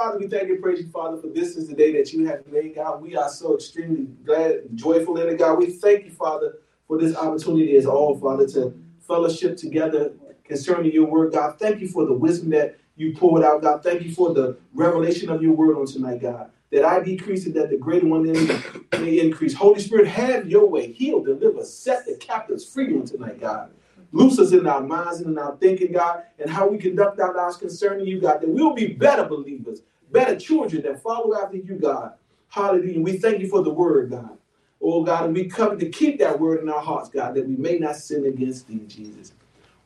Father, we thank you and praise you, Father, for this is the day that you have made, God. We are so extremely glad, joyful in it, God. We thank you, Father, for this opportunity as all, Father, to fellowship together concerning your word, God. Thank you for the wisdom that you poured out, God. Thank you for the revelation of your word on tonight, God. That I decrease and that the greater one in me may increase. Holy Spirit, have your way. Heal, deliver, set the captives free on tonight, God. Loose us in our minds and in our thinking, God, and how we conduct our lives concerning you, God, that we'll be better believers, better children that follow after you, God. Hallelujah. We thank you for the word, God. Oh, God, and we come to keep that word in our hearts, God, that we may not sin against thee, Jesus.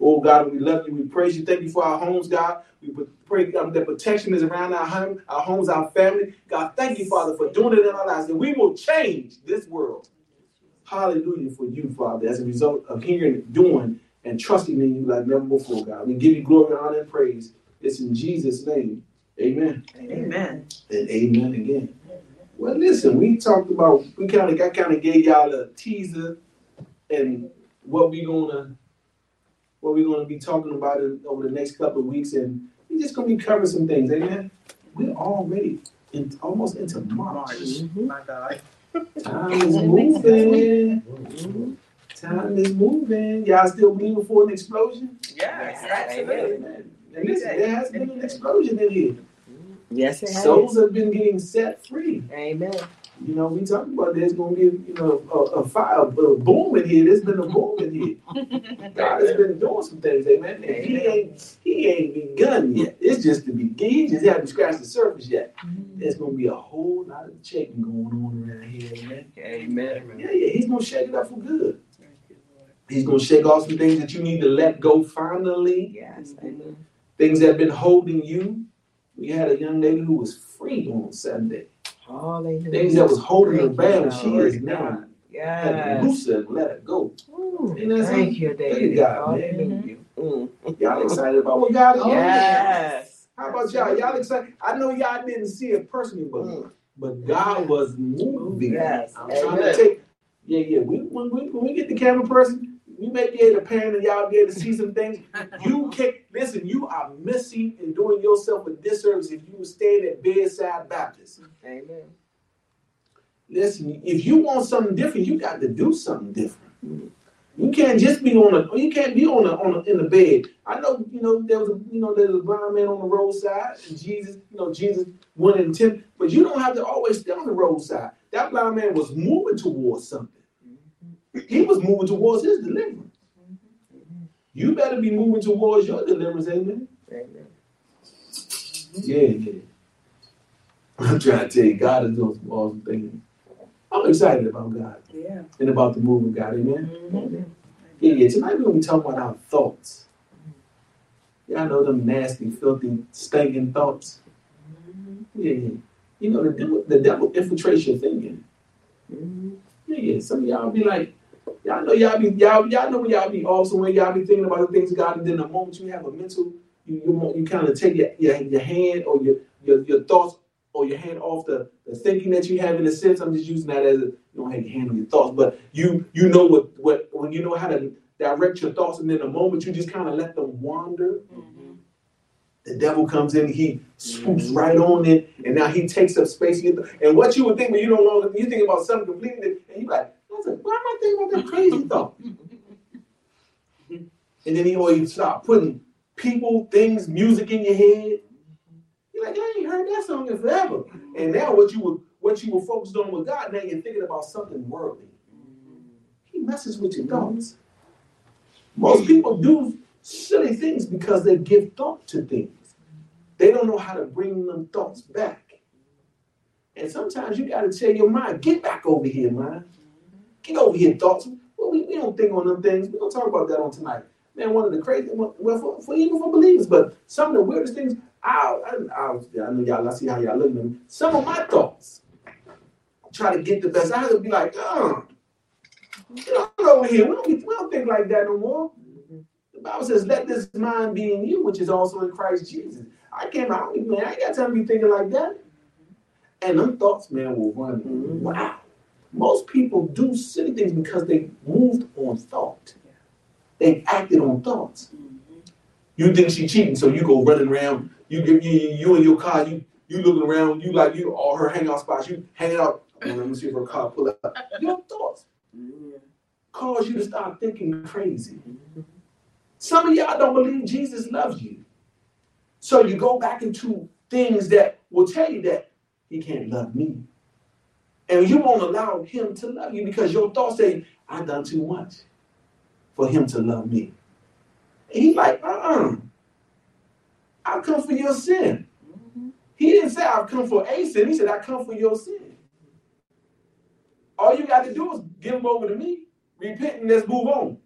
Oh, God, we love you. We praise you. Thank you for our homes, God. We pray um, that protection is around our home, our homes, our family. God, thank you, Father, for doing it in our lives, that we will change this world. Hallelujah for you, Father, as a result of hearing, doing, and trusting in you like never before, God. We give you glory, honor, and praise. It's in Jesus' name. Amen. Amen. And amen again. Well, listen, we talked about we kind of I kind of gave y'all a teaser and what we're gonna what we're gonna be talking about in, over the next couple of weeks, and we're just gonna be covering some things. Amen. We're already in, almost into March. Mm-hmm. My God. Time is moving. Time is moving. Y'all still believing for an explosion? Yes, absolutely. Amen. And listen, there has been an explosion in here. Yes, it has. Souls have been getting set free. Amen. You know, we talking about there's going to be, you know, a, a fire, a boom in here. There's been a boom in here. God has been doing some things, amen. And he ain't, he ain't begun yet. It's just the beginning. He just haven't scratched the surface yet. Mm-hmm. There's going to be a whole lot of shaking going on around here, amen. Amen. Yeah, yeah. He's going to shake it up for good. He's going to shake off some things that you need to let go finally. Yes. Amen. Things that have been holding you. We had a young lady who was free on Sunday. Hallelujah. Things that was holding her bound, she is now Yes. loose and let it go. Ooh, Ain't that Thank you, David. God, man. Hallelujah. Mm. Y'all excited about what God is doing? Yes. How about y'all? Y'all excited? I know y'all didn't see it personally, but Mm. but God was moving. Yes. I'm trying to take. Yeah, yeah. We, when, we, when we get the camera person, we may be able to pan and y'all be able to see some things. You can listen. You are missing and doing yourself a disservice if you stay at bedside Baptist. Amen. Listen, if you want something different, you got to do something different. Mm-hmm. You can't just be on a. You can't be on a, on a, in the bed. I know. You know there was a. You know there was a blind man on the roadside, and Jesus. You know Jesus went in ten. But you don't have to always stay on the roadside. That blind man was moving towards something. He was moving towards his deliverance. You better be moving towards your deliverance, amen. Amen. Yeah, yeah. I'm trying to tell you, God is doing some awesome things. I'm excited about God Yeah. and about the move of God, amen. Amen. Yeah, yeah. Tonight we're gonna be talking about our thoughts. Y'all know them nasty, filthy, stinking thoughts. Yeah, yeah. You know the devil, the devil infiltrates your thinking. Mhm. Yeah, yeah. Some of y'all be like, y'all know y'all be y'all y'all know when y'all be off somewhere, y'all be thinking about the things of God, and then the moment you have a mental, you you, you kind of take your, your your hand or your your, your thoughts or your hand off the, the thinking that you have in a sense. I'm just using that as a, you don't have your hand on your thoughts, but you you know what what when you know how to direct your thoughts, and then the moment you just kind of let them wander, the devil comes in, he swoops mm-hmm. right on it, and now he takes up space. in your th- And what you would think when you don't longer you think about something completely, and you like, was like, why am I thinking about that crazy thought? And then he or you start putting people, things, music in your head. You're like, I ain't heard that song in forever. And now what you were what you were focused on with God, now you're thinking about something worldly. He messes with your thoughts. Most people do silly things because they give thought to things. They don't know how to bring them thoughts back. And sometimes you got to tell your mind, get back over here, mind. Get over here, thoughts. Well, we, we don't think on them things. Going to talk about that on tonight. Man, one of the crazy, well, for, for even for believers, but some of the weirdest things, I, I, I, I know y'all, I see how y'all looking at me. Some of my thoughts try to get the best. I have to be like, uh, get on over here. We don't, we don't think like that no more. The Bible says, let this mind be in you, which is also in Christ Jesus. I can't, I, don't- man, I ain't got time to be thinking like that. And them thoughts, man, will run. Wow. Most people do silly things because they moved on thought. They acted on thoughts. Mm-hmm. You think she cheating, so you go running around. You give you, you in your car. You you looking around, you like you all her hangout spots, you hanging out. Let me see if her car pull up. Your thoughts mm-hmm. cause you to start thinking crazy. Mm-hmm. Some of y'all don't believe Jesus loves you. So you go back into things that will tell you that he can't love me. And you won't allow him to love you because your thoughts say, I've done too much for him to love me. And he's like, uh-uh. I've come for your sin. Mm-hmm. He didn't say I've come for a sin. He said, I come for your sin. All you got to do is give him over to me, repent, and let's move on.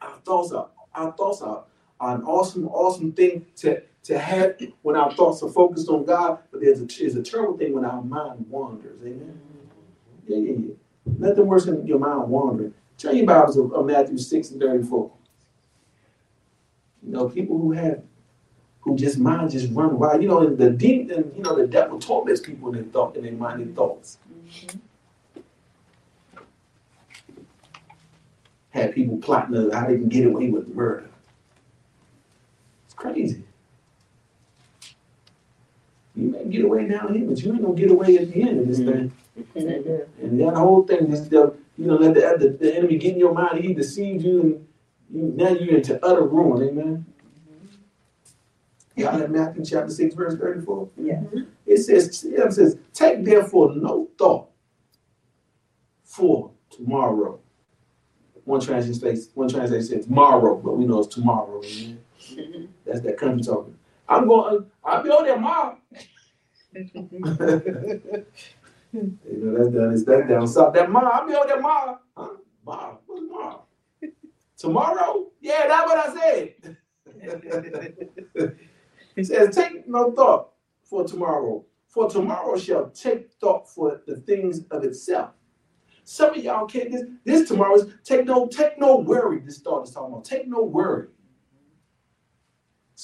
Our thoughts are our thoughts are, are an awesome, awesome thing to, to have when our thoughts are focused on God, but there's a, there's a terrible thing when our mind wanders. Amen. Yeah, yeah, yeah. Nothing worse than your mind wandering. Turn your Bibles of, of Matthew 6 and 34. You know, people who have who just mind just run wild. You know, the deep and you know the devil torments people in their thought in their mind and thoughts. Mm-hmm. Had people plotting how they can get away with murder. It's crazy. You may get away down here, but you ain't gonna get away at the end of this mm-hmm. thing. And that whole thing, just the, you know, let the, the, the enemy get in your mind, he deceives you, and you, now you're into utter ruin. Amen. Y'all have Matthew chapter 6, verse 34? Yeah. It says, it says, take therefore no thought for tomorrow. One translation says, one translation says tomorrow, but we know it's tomorrow. Mm-hmm. That's that country talking. I'm going, I'll be on there tomorrow. you know, that's down, it's that down south. That mom. I'll be on there tomorrow. Huh? Tomorrow? What's tomorrow? tomorrow? Yeah, that's what I said. He says, Take no thought for tomorrow, for tomorrow shall take thought for the things of itself. Some of y'all can't this, this tomorrow is take no, take no worry. This thought is talking about. Take no worry.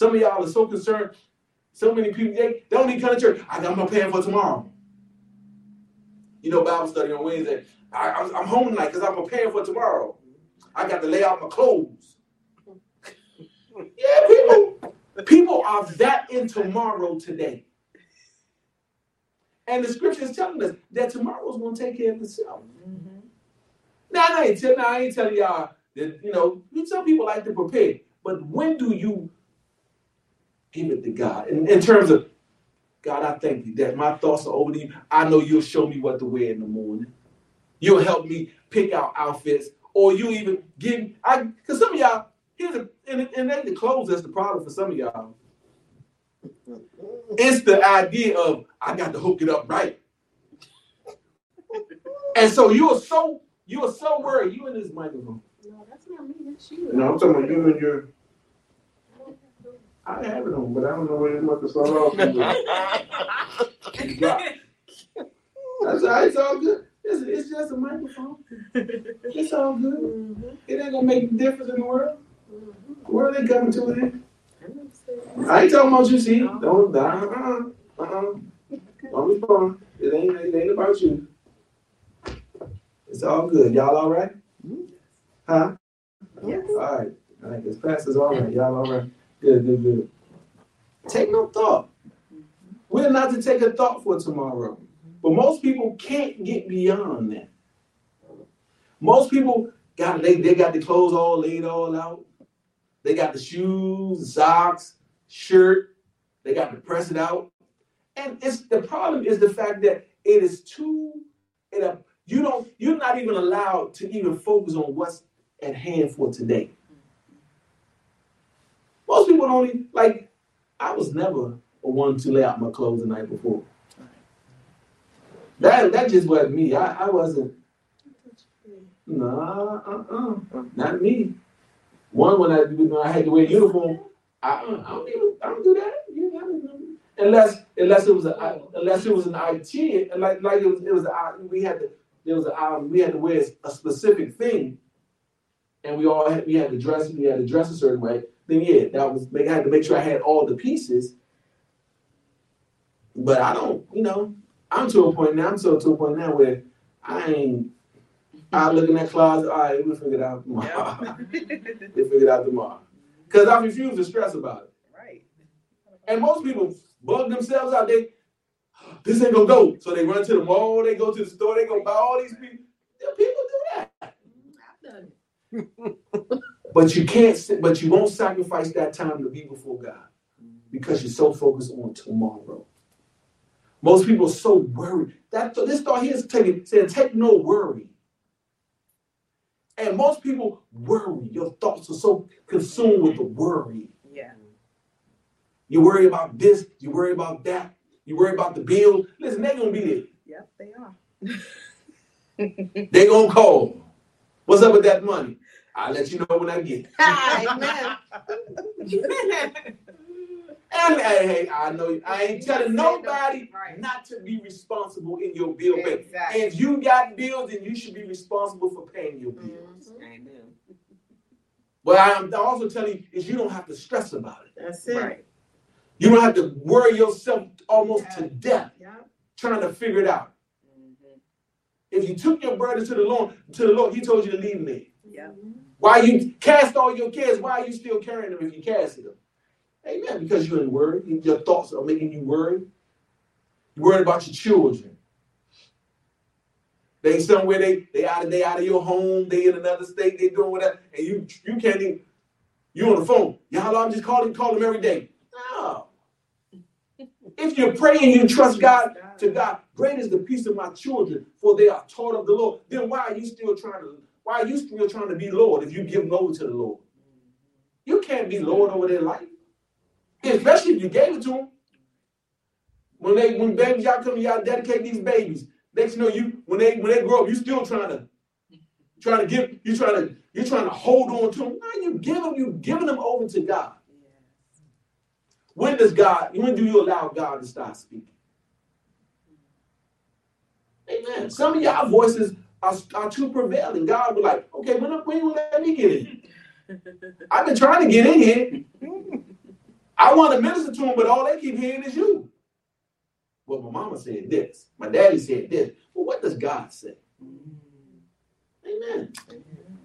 Some of y'all are so concerned. So many people, they, they don't even come to church. I got my plan for tomorrow. You know, Bible study on Wednesday. I, am home tonight because I'm preparing for tomorrow. I got to lay out my clothes. yeah, people, People are that in tomorrow today. And the scripture is telling us that tomorrow is going to take care of itself. Mm-hmm. Now, I ain't, tell, now, I ain't telling y'all that, you know, some people like to prepare. But when do you give it to God? In, in terms of, God, I thank you that my thoughts are over to you. I know you'll show me what to wear in the morning. You'll help me pick out outfits. Or you even give, I, because some of y'all, Here's a, and, and ain't the clothes that's the problem for some of y'all. It's the idea of I got to hook it up right. And so you are so you are so worried. You in this microphone. No, that's not me. That's you. No, I'm talking about you and your. I have it on, but I don't know where you want to start off. That's all, it's all good. It's, it's just a microphone. It's all good. Mm-hmm. It ain't gonna make a difference in the world. Mm-hmm. Where are they coming to then? Mm-hmm. I ain't talking about you, see. Don't, uh-uh, uh-uh. Don't respond. It ain't, it ain't about you. It's all good. Y'all all right? Mm-hmm. Huh? Yes. All right. All right, this pastor's all right. Y'all all right? Good, good, good. Take no thought. We're not to take a thought for tomorrow. But most people can't get beyond that. Most people got they, they got the clothes all laid all out. They got the shoes, socks, shirt. They got to press it out. And it's the problem is the fact that it is too, it, you don't, you're not even allowed to even focus on what's at hand for today. Only like I was never a one to lay out my clothes the night before. That that just wasn't me. I, I wasn't. Nah, uh-uh. Not me. One when I when I had to wear uniform, I, I don't even I don't do that. unless unless it was a unless it was an IT like like it was it was a, we had to there was a um, we had to wear a specific thing, and we all had we had to dress we had to dress a certain way. Then yeah, that was I had to make sure I had all the pieces. But I don't, you know, I'm to a point now. I'm so to a point now where I ain't I look in that closet. All right, we'll figure it out tomorrow. we'll figure it out tomorrow. Because I refuse to stress about it. Right. And most people bug themselves out. They this ain't gonna go. So they run to the mall, they go to the store, they go buy all these people. Yeah, People do that. I've done it. But you can't but you won't sacrifice that time to be before God because you're so focused on tomorrow. Most people are so worried. That this thought here is taking saying take no worry. And most people worry. Your thoughts are so consumed with the worry. Yeah. You worry about this, you worry about that, you worry about the bill. Listen, they're gonna be there. Yep, they are. They gonna call. What's up with that money? I'll let you know when I get it. Amen. And hey, hey, I know I ain't telling nobody Right. not to be responsible in your bill payment. Exactly. If you got bills, then you should be responsible for paying your bills. Mhm. Amen. But I'm also telling you is you don't have to stress about it. That's it. Right. You don't have to worry yourself almost to death Yeah. trying to figure it out. Mhm. If you took your burden to the Lord, to the Lord, He told you to leave me. Yeah. Why you cast all your cares? Why are you still carrying them if you casted them? Amen. Because you're in worry. Your thoughts are making you worry. You're worried about your children. They somewhere they they out of they out of your home. They in another state. They doing whatever, and you you can't even. You on the phone. Y'all, I'm just calling call them every day. If you're praying, you trust God to God. Great is the peace of my children, for they are taught of the Lord. Then why are you still trying to? Why are you still trying to be Lord if you give them over to the Lord? You can't be Lord over their life, especially if you gave it to them. When they when babies y'all come, y'all dedicate these babies. Next you know you when they when they grow up, you still trying to trying to give you trying to you're trying to hold on to them. No, you give them you giving them over to God. When does God? When do you allow God to start speaking? Amen. Some of y'all voices are, are too prevailing. God was like, okay, when when you let me get in? I've been trying to get in here. I want to minister to them, but all they keep hearing is you. Well, my mama said this. My daddy said this. Well, what does God say? Amen.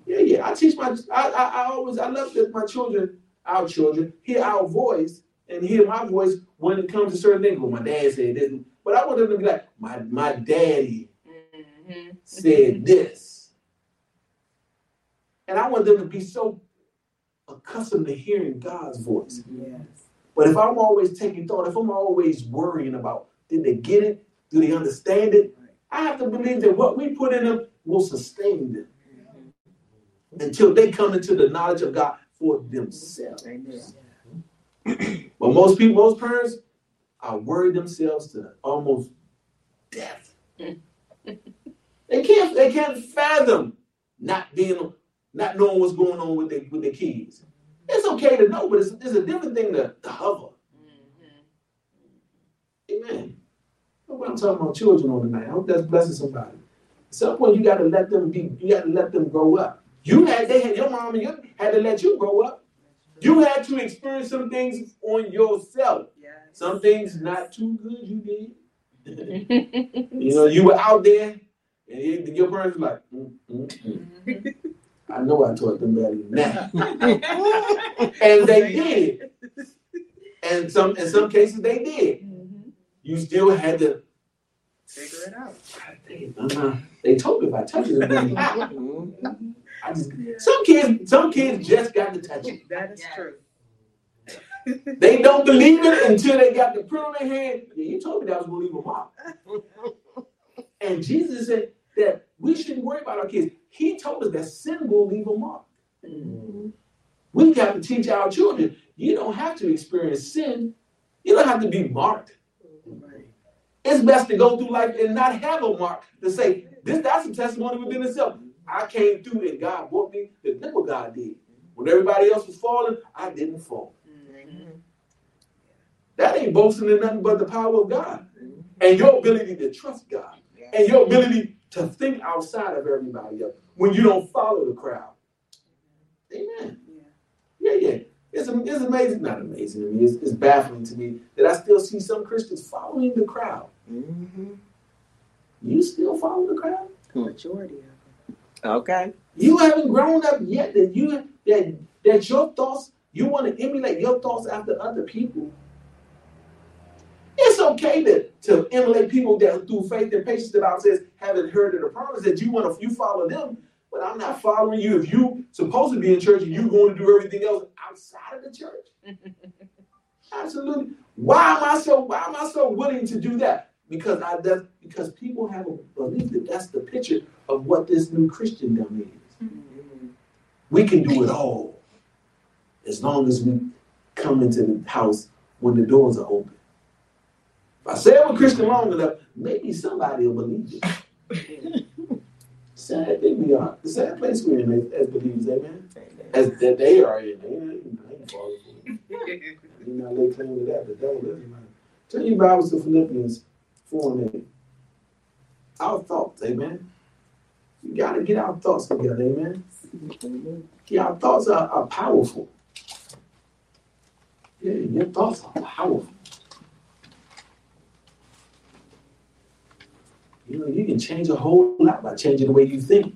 Yeah, yeah. I teach my. I, I, I always. I love that my children, our children, hear our voice and hear my voice when it comes to certain things. Well, my dad said this, but I want them to be like, my my daddy. Said this, and I want them to be so accustomed to hearing God's voice. Yes. But if I'm always taking thought, if I'm always worrying about did they get it, do they understand it, I have to believe that what we put in them will sustain them until they come into the knowledge of God for themselves. Amen. But most people, most parents are worried themselves to almost death. they can't they can't fathom not being not knowing what's going on with their with their kids. It's okay to know, but it's, it's a different thing to, to hover. Mm-hmm. Amen. That's what I'm talking about children on tonight. I hope that's blessing somebody. At some point, you got to let them be. You got to let them grow up. You had they had your mom and you had to let you grow up. You had to experience some things on yourself. Yes. Some things not too good you did. you know, you were out there, and you- your parents like, mm, mm, mm. I know I taught them better than that. and they did. And some in some cases they did. Mhm. You still had to Figure it out. uh They told me if I touch it, Mhm. I just, some kids, some kids just got to touch it. That is Yes. true. They don't believe it until they got the print on their hand. Yeah, you told me that was gonna leave a mark. And Jesus said that we shouldn't worry about our kids. He told us that sin will leave a mark. We got to teach our children. You don't have to experience sin. You don't have to be marked. Right. It's best to go through life and not have a mark to say this. That's a testimony within itself. I came through and God brought me. Look what God did. When everybody else was falling, I didn't fall. Mhm. That ain't boasting in nothing but the power of God and your ability to trust God and your ability to think outside of everybody else when you don't follow the crowd. Amen. Yeah. Yeah, yeah. It's, it's amazing, not amazing to me. It's, it's baffling to me that I still see some Christians following the crowd. Mhm. You still follow the crowd? The majority of them. Okay. You haven't grown up yet that you that that your thoughts you want to emulate your thoughts after other people. Okay to, to emulate people that through faith and patience, the Bible says, haven't heard of the promise that you want to you follow them, but I'm not following you. If you supposed to be in church and you going to do everything else outside of the church. Absolutely. Why am I so why am I so willing to do that? Because I that, because people have a belief that that's the picture of what this new Christendom is. Mm-hmm. We can do it all as long as we come into the house when the doors are open. If I say I'm a Christian long enough, maybe somebody will believe it. sad thing we are. The sad place we're in as, as believers, amen. As that they are in. It. You not lay claim to that. but devil is man. Turn your Bibles to Philippians 4 and 8. Our thoughts, amen. You got to get our thoughts together, amen. Yeah, our thoughts are, are powerful. Yeah, your thoughts are powerful. You know, you can change a whole lot by changing the way you think.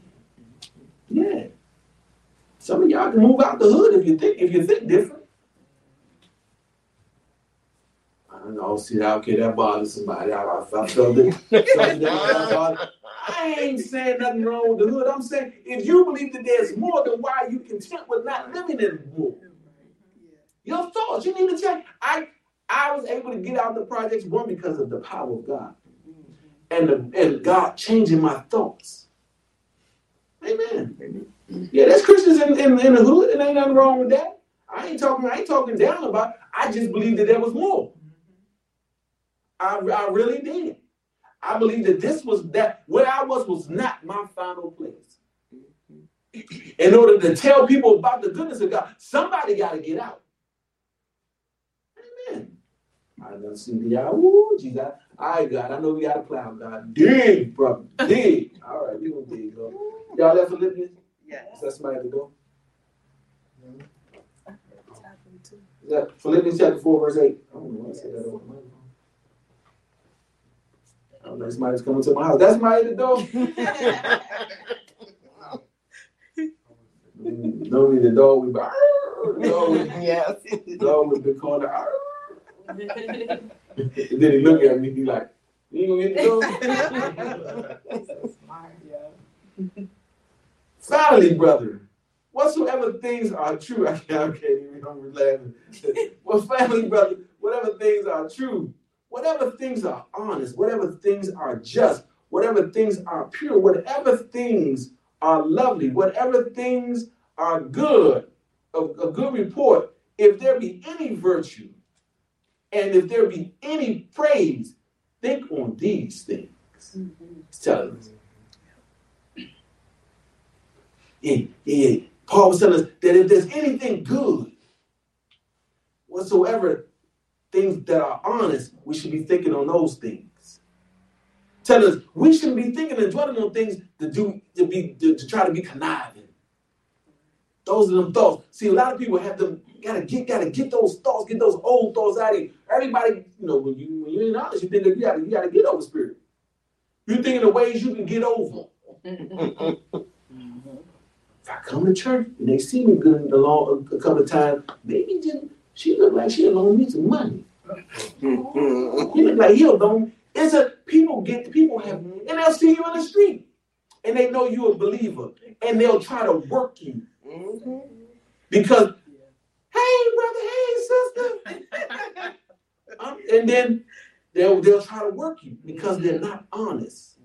Yeah. Some of y'all can move out the hood if you think if you think different. I don't know, see okay that bothers somebody. I, I felt something. I ain't saying nothing wrong with the hood. I'm saying if you believe that there's more, then why are you content with not living in more? Your thoughts, you need to check. I I was able to get out of the projects one because of the power of God. And, and God changing my thoughts. Amen. Yeah, there's Christians in, in, in the hood, and ain't nothing wrong with that. I ain't talking, I ain't talking down about. I just believe that there was more. I, I really did. I believe that this was that where I was was not my final place. In order to tell people about the goodness of God, somebody got to get out. Amen. I the. Ooh, Jesus. I got. I know we got a plow, God. Dig, brother. Dig. All right, we gonna dig, bro. Y'all left Philippians? Yes. Is that somebody at the door? Is that Philippians chapter 4, verse 8? I don't know why I said that over the microphone. I don't know, somebody's coming to my house. That's at the door. Mm, Normally the dog would be, the dog would, Yes. the dog would be calling, "Arr!" and then he look at me, he like, you ain't gonna get the dog? Finally, brother, whatsoever things are true, I can't, I can't even, I'm laughing. well, finally, brother, whatever things are true, whatever things are honest, whatever things are just, whatever things are pure, whatever things are lovely, whatever things are good, a, a good report, if there be any virtue, and if there be any praise, think on these things. Telling us. Yeah. Paul was telling us that if there's anything good, whatsoever things that are honest, we should be thinking on those things. Tell us we shouldn't be thinking and dwelling on things to do to be to, to try to be conniving. Those are them thoughts. See, a lot of people have them gotta get gotta get those thoughts, get those old thoughts out of you. Everybody, you know, when you when you're in honest, you think that you gotta you gotta get over spirit. You're thinking the ways you can get over. If I come to church and they see me good along a couple of times, maybe just she look like she'll loan me some money. He look like he'll loan. It's a people get people have and they'll see you in the street and they know you're a believer and they'll try to work you mm-hmm. because hey brother, hey sister, um, and then they'll they'll try to work you because they're mm-hmm. not honest.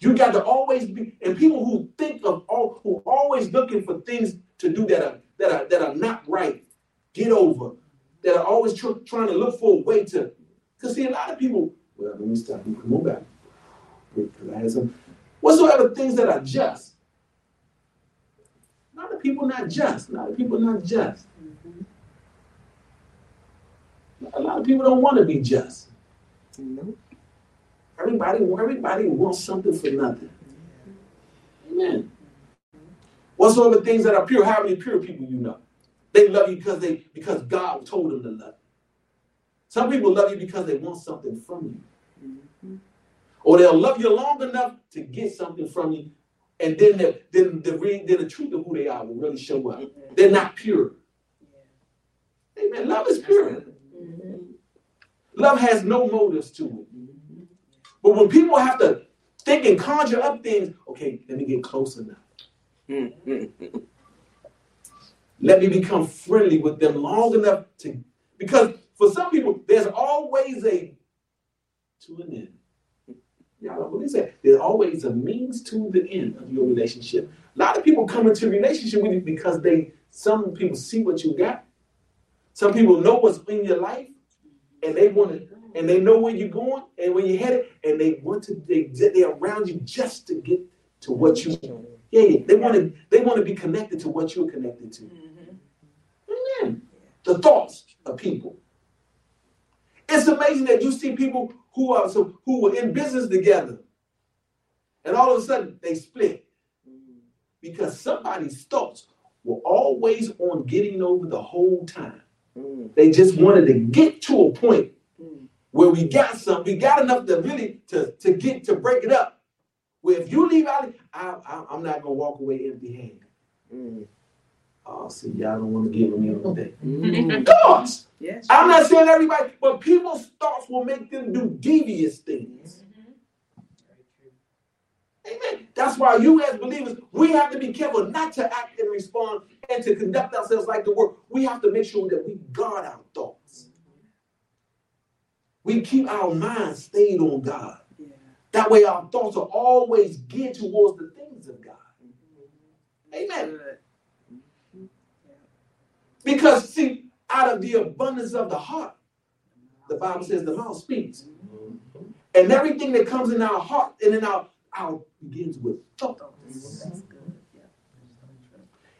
You got to always be, and people who think of all, who are always looking for things to do that are that are that are not right, get over, that are always tr- trying to look for a way to. Because see, a lot of people. Well, let me stop. Come on back. Because I had some. Whatsoever things that are just. A lot of people not just. A lot of people not just. A lot of people don't want to be just. Nope. Everybody, everybody wants something for nothing. Amen. Whatsoever things that are pure, how many pure people you know? They love you because they because God told them to love you. Some people love you because they want something from you. Mm-hmm. Or they'll love you long enough to get something from you, and then the, then the then the truth of who they are will really show up. They're not pure. Amen. Love is pure. Mm-hmm. Love has no motives to it. But when people have to think and conjure up things, okay, let me get close enough. Mm-hmm. Let me become friendly with them long enough to, because for some people, there's always a to an end. Y'all, what is that? There's always a means to the end of your relationship. A lot of people come into a relationship with you because they, some people see what you got. Some people know what's in your life, and they want to, and they know where you're going and where you're headed, and they want to, they, they're around you just to get to what you, yeah, yeah. They want to, they want to be connected to what you're connected to. Mm-hmm. Amen. The thoughts of people. It's amazing that you see people who are so who were in business together, and all of a sudden they split because somebody's thoughts were always on getting over the whole time. Mm. They just wanted to get to a point mm. where we got some, we got enough to really to, to get to break it up. Where if you leave out, I, I, I'm not gonna walk away empty-handed. Mm. Oh, see, y'all don't want to give me on that. Thoughts. Yes. I'm not saying everybody, but people's thoughts will make them do devious things. Amen. That's why you, as believers, we have to be careful not to act and respond and to conduct ourselves like the world. We have to make sure that we guard our thoughts. We keep our minds stayed on God. That way, our thoughts are always geared towards the things of God. Mm-hmm. Amen. Good. Mm-hmm. Because, see, out of the abundance of the heart, the Bible says the mouth speaks. Mm-hmm. And everything that comes in our heart and in our, our begins with thought. That's good. Yeah.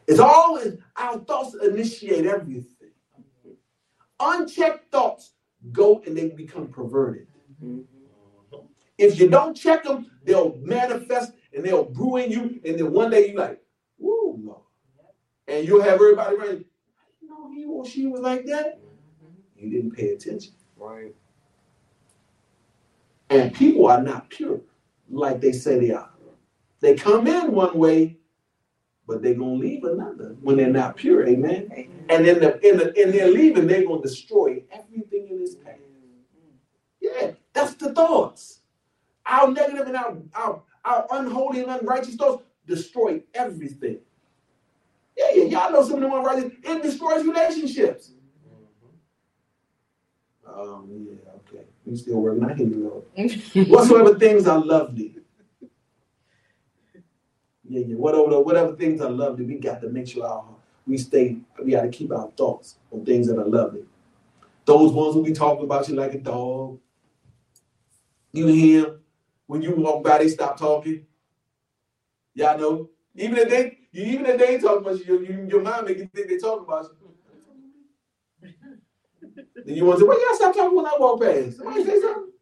It's always our thoughts initiate everything. Unchecked thoughts go and they become perverted. Mm-hmm. If you don't check them, they'll manifest and they'll brew in you, and then one day you like, woo, Lord. And you'll have everybody around you. You know, he or she was like that. Mm-hmm. You didn't pay attention. Right. And people are not pure like they say they are. They come in one way, but they're gonna leave another when they're not pure. Amen. And in the in the in their leaving, they're gonna destroy everything in this path. Yeah, that's the thoughts. Our negative and our, our our unholy and unrighteous thoughts destroy everything. Yeah, yeah, y'all know some of the unrighteous. It destroys relationships. Um, yeah, okay. We still working. I can do it. Whatsoever things are lovely. Yeah, yeah. Whatever, whatever things are lovely, we got to make sure our we stay. We got to keep our thoughts on things that are lovely. Those ones who be talking about you like a dog. You hear when you walk by, they stop talking. Y'all know. Even if they, even if they ain't talking about you, your, your mind make you think they talking about you. Then you want to say, well, y'all stop talking when I walk past. Somebody say something.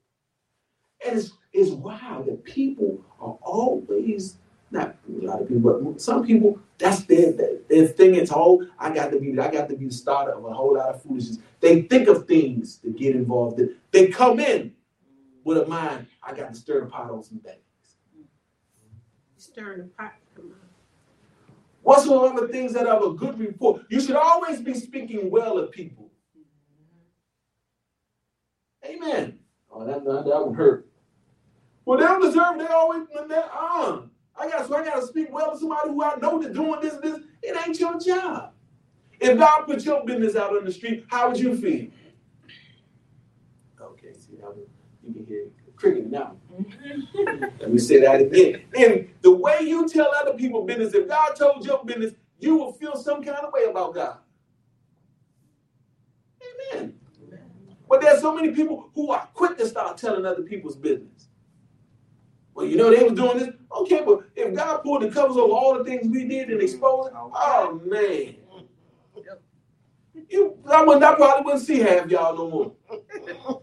And it's, it's wild that people are always, not a lot of people, but some people, that's their, their, thing. It's whole, oh, I got to be, I got to be the starter of a whole lot of foolishness. They think of things to get involved in. They come in with a mind, I got to stir the pot on some things. Stirring the pot. Whatsoever things that have a good report, you should always be speaking well of people. Amen. Oh, that, that, that would hurt. Well, they don't deserve. They always that. Uh, I got so I got to speak well to somebody who I know that's doing this. This it ain't your job. If God put your business out on the street, how would you feel? Okay, see, that was, you can hear it cricket now. Let me say that again. And the way you tell other people business, if God told your business, you will feel some kind of way about God. Amen. But there's so many people who are quick to start telling other people's business. Well, you know they was doing this. Okay, but if God pulled the covers over all the things we did and exposed it, mm, oh man. You, I, wouldn't, I probably wouldn't see half y'all no more.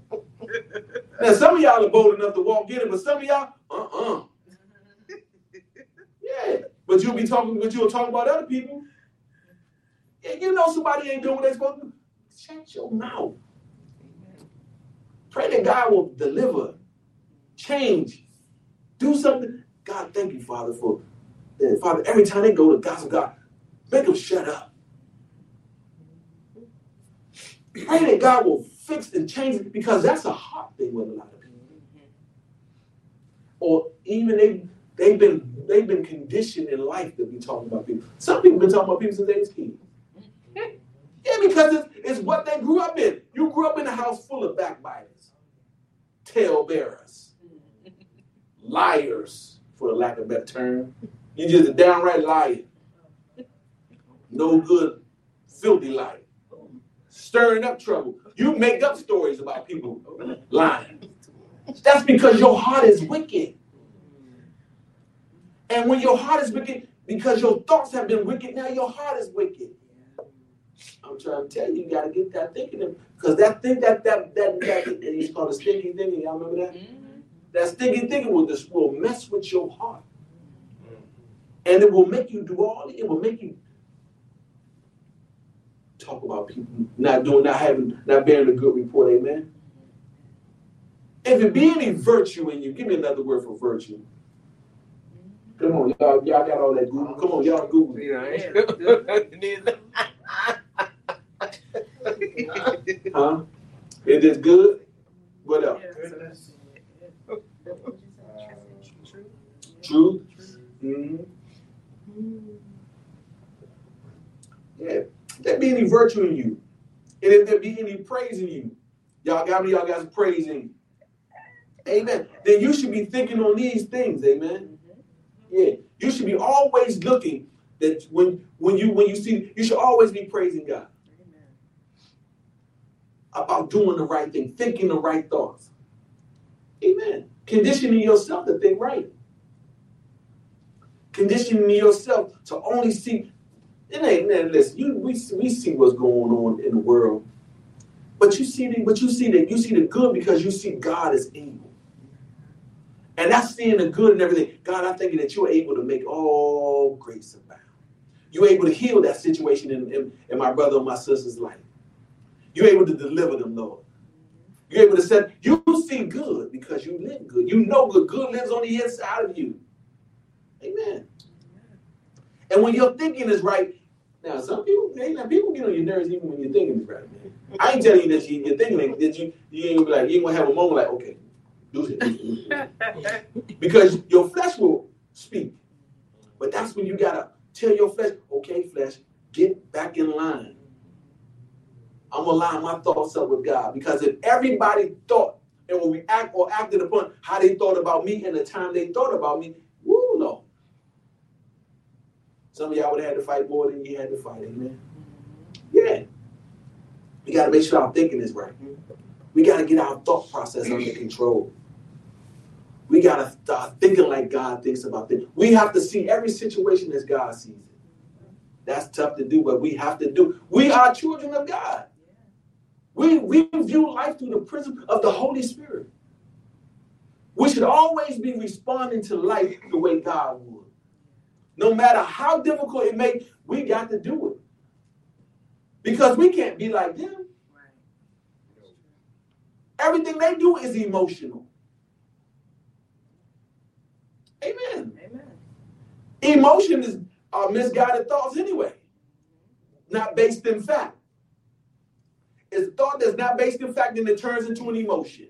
Now some of y'all are bold enough to walk in it, but some of y'all, uh-uh. Yeah, but you'll be talking, but you'll talk about other people. Yeah, you know somebody ain't doing what they're supposed to do. Shut your mouth. Pray that God will deliver, change, do something. God, thank you, Father, for uh, Father. Every time they go to gospel, God, make them shut up. Pray that God will fix and change it because that's a heart thing with a lot of people. Or even they they've been they've been conditioned in life to be talking about people. Some people been talking about people since they was kids. Yeah, because it's, it's what they grew up in. You grew up in a house full of backbiters, talebearers, liars, for the lack of a better term. You're just a downright liar. No good, filthy liar. Stirring up trouble. You make up stories about people lying. That's because your heart is wicked. And when your heart is wicked, because your thoughts have been wicked, now your heart is wicked. I'm trying to tell you, you gotta get that thinking because that thing that that that that and he's called a stinky thinking. Y'all remember that? Mm-hmm. That stinky thinking will just will mess with your heart. And it will make you do all it will make you talk about people not doing, not having, not bearing a good report, amen. Mm-hmm. If it be any virtue in you, give me another word for virtue. Come on, y'all, y'all got all that Google. Come on, y'all Google. Huh? Is this good? What else? Truth. Mm-hmm. Yeah. There be any virtue in you. And if there be any praise in you, y'all got me, y'all got some praise in you. Amen. Then you should be thinking on these things, amen. Yeah. You should be always looking that when when you when you see you should always be praising God about doing the right thing, thinking the right thoughts. Amen. Conditioning yourself to think right. Conditioning yourself to only see. It ain't man, listen. You we we see what's going on in the world, but you see the but you see that you see the good because you see God is able, and that's seeing the good and everything. God, I thank you that you're able to make all grace abound. You're able to heal that situation in, in, in my brother and my sister's life. You're able to deliver them, Lord. You're able to say, you see good because you live good. You know good. Good lives on the inside of you. Amen. And when your thinking is right, now some people, now people get on your nerves even when your thinking is right, man. I ain't telling you that you, you're thinking that you you ain't gonna be like you ain't gonna have a moment like okay, do it, because your flesh will speak, but that's when you gotta tell your flesh, okay, flesh, get back in line. I'm gonna line my thoughts up with God because if everybody thought and will react or acted upon how they thought about me and the time they thought about me, woo, no. Some of y'all would have had to fight more than you had to fight, amen. Yeah. We got to make sure our thinking is right. We got to get our thought process under control. We got to start thinking like God thinks about things. We have to see every situation as God sees it. That's tough to do, but we have to do. We are children of God. We, we view life through the prism of the Holy Spirit. We should always be responding to life the way God would. No matter how difficult it may, we got to do it. Because we can't be like them. Everything they do is emotional. Amen. Amen. Emotion is uh, misguided thoughts anyway, not based in fact. It's a thought that's not based in fact, and it turns into an emotion.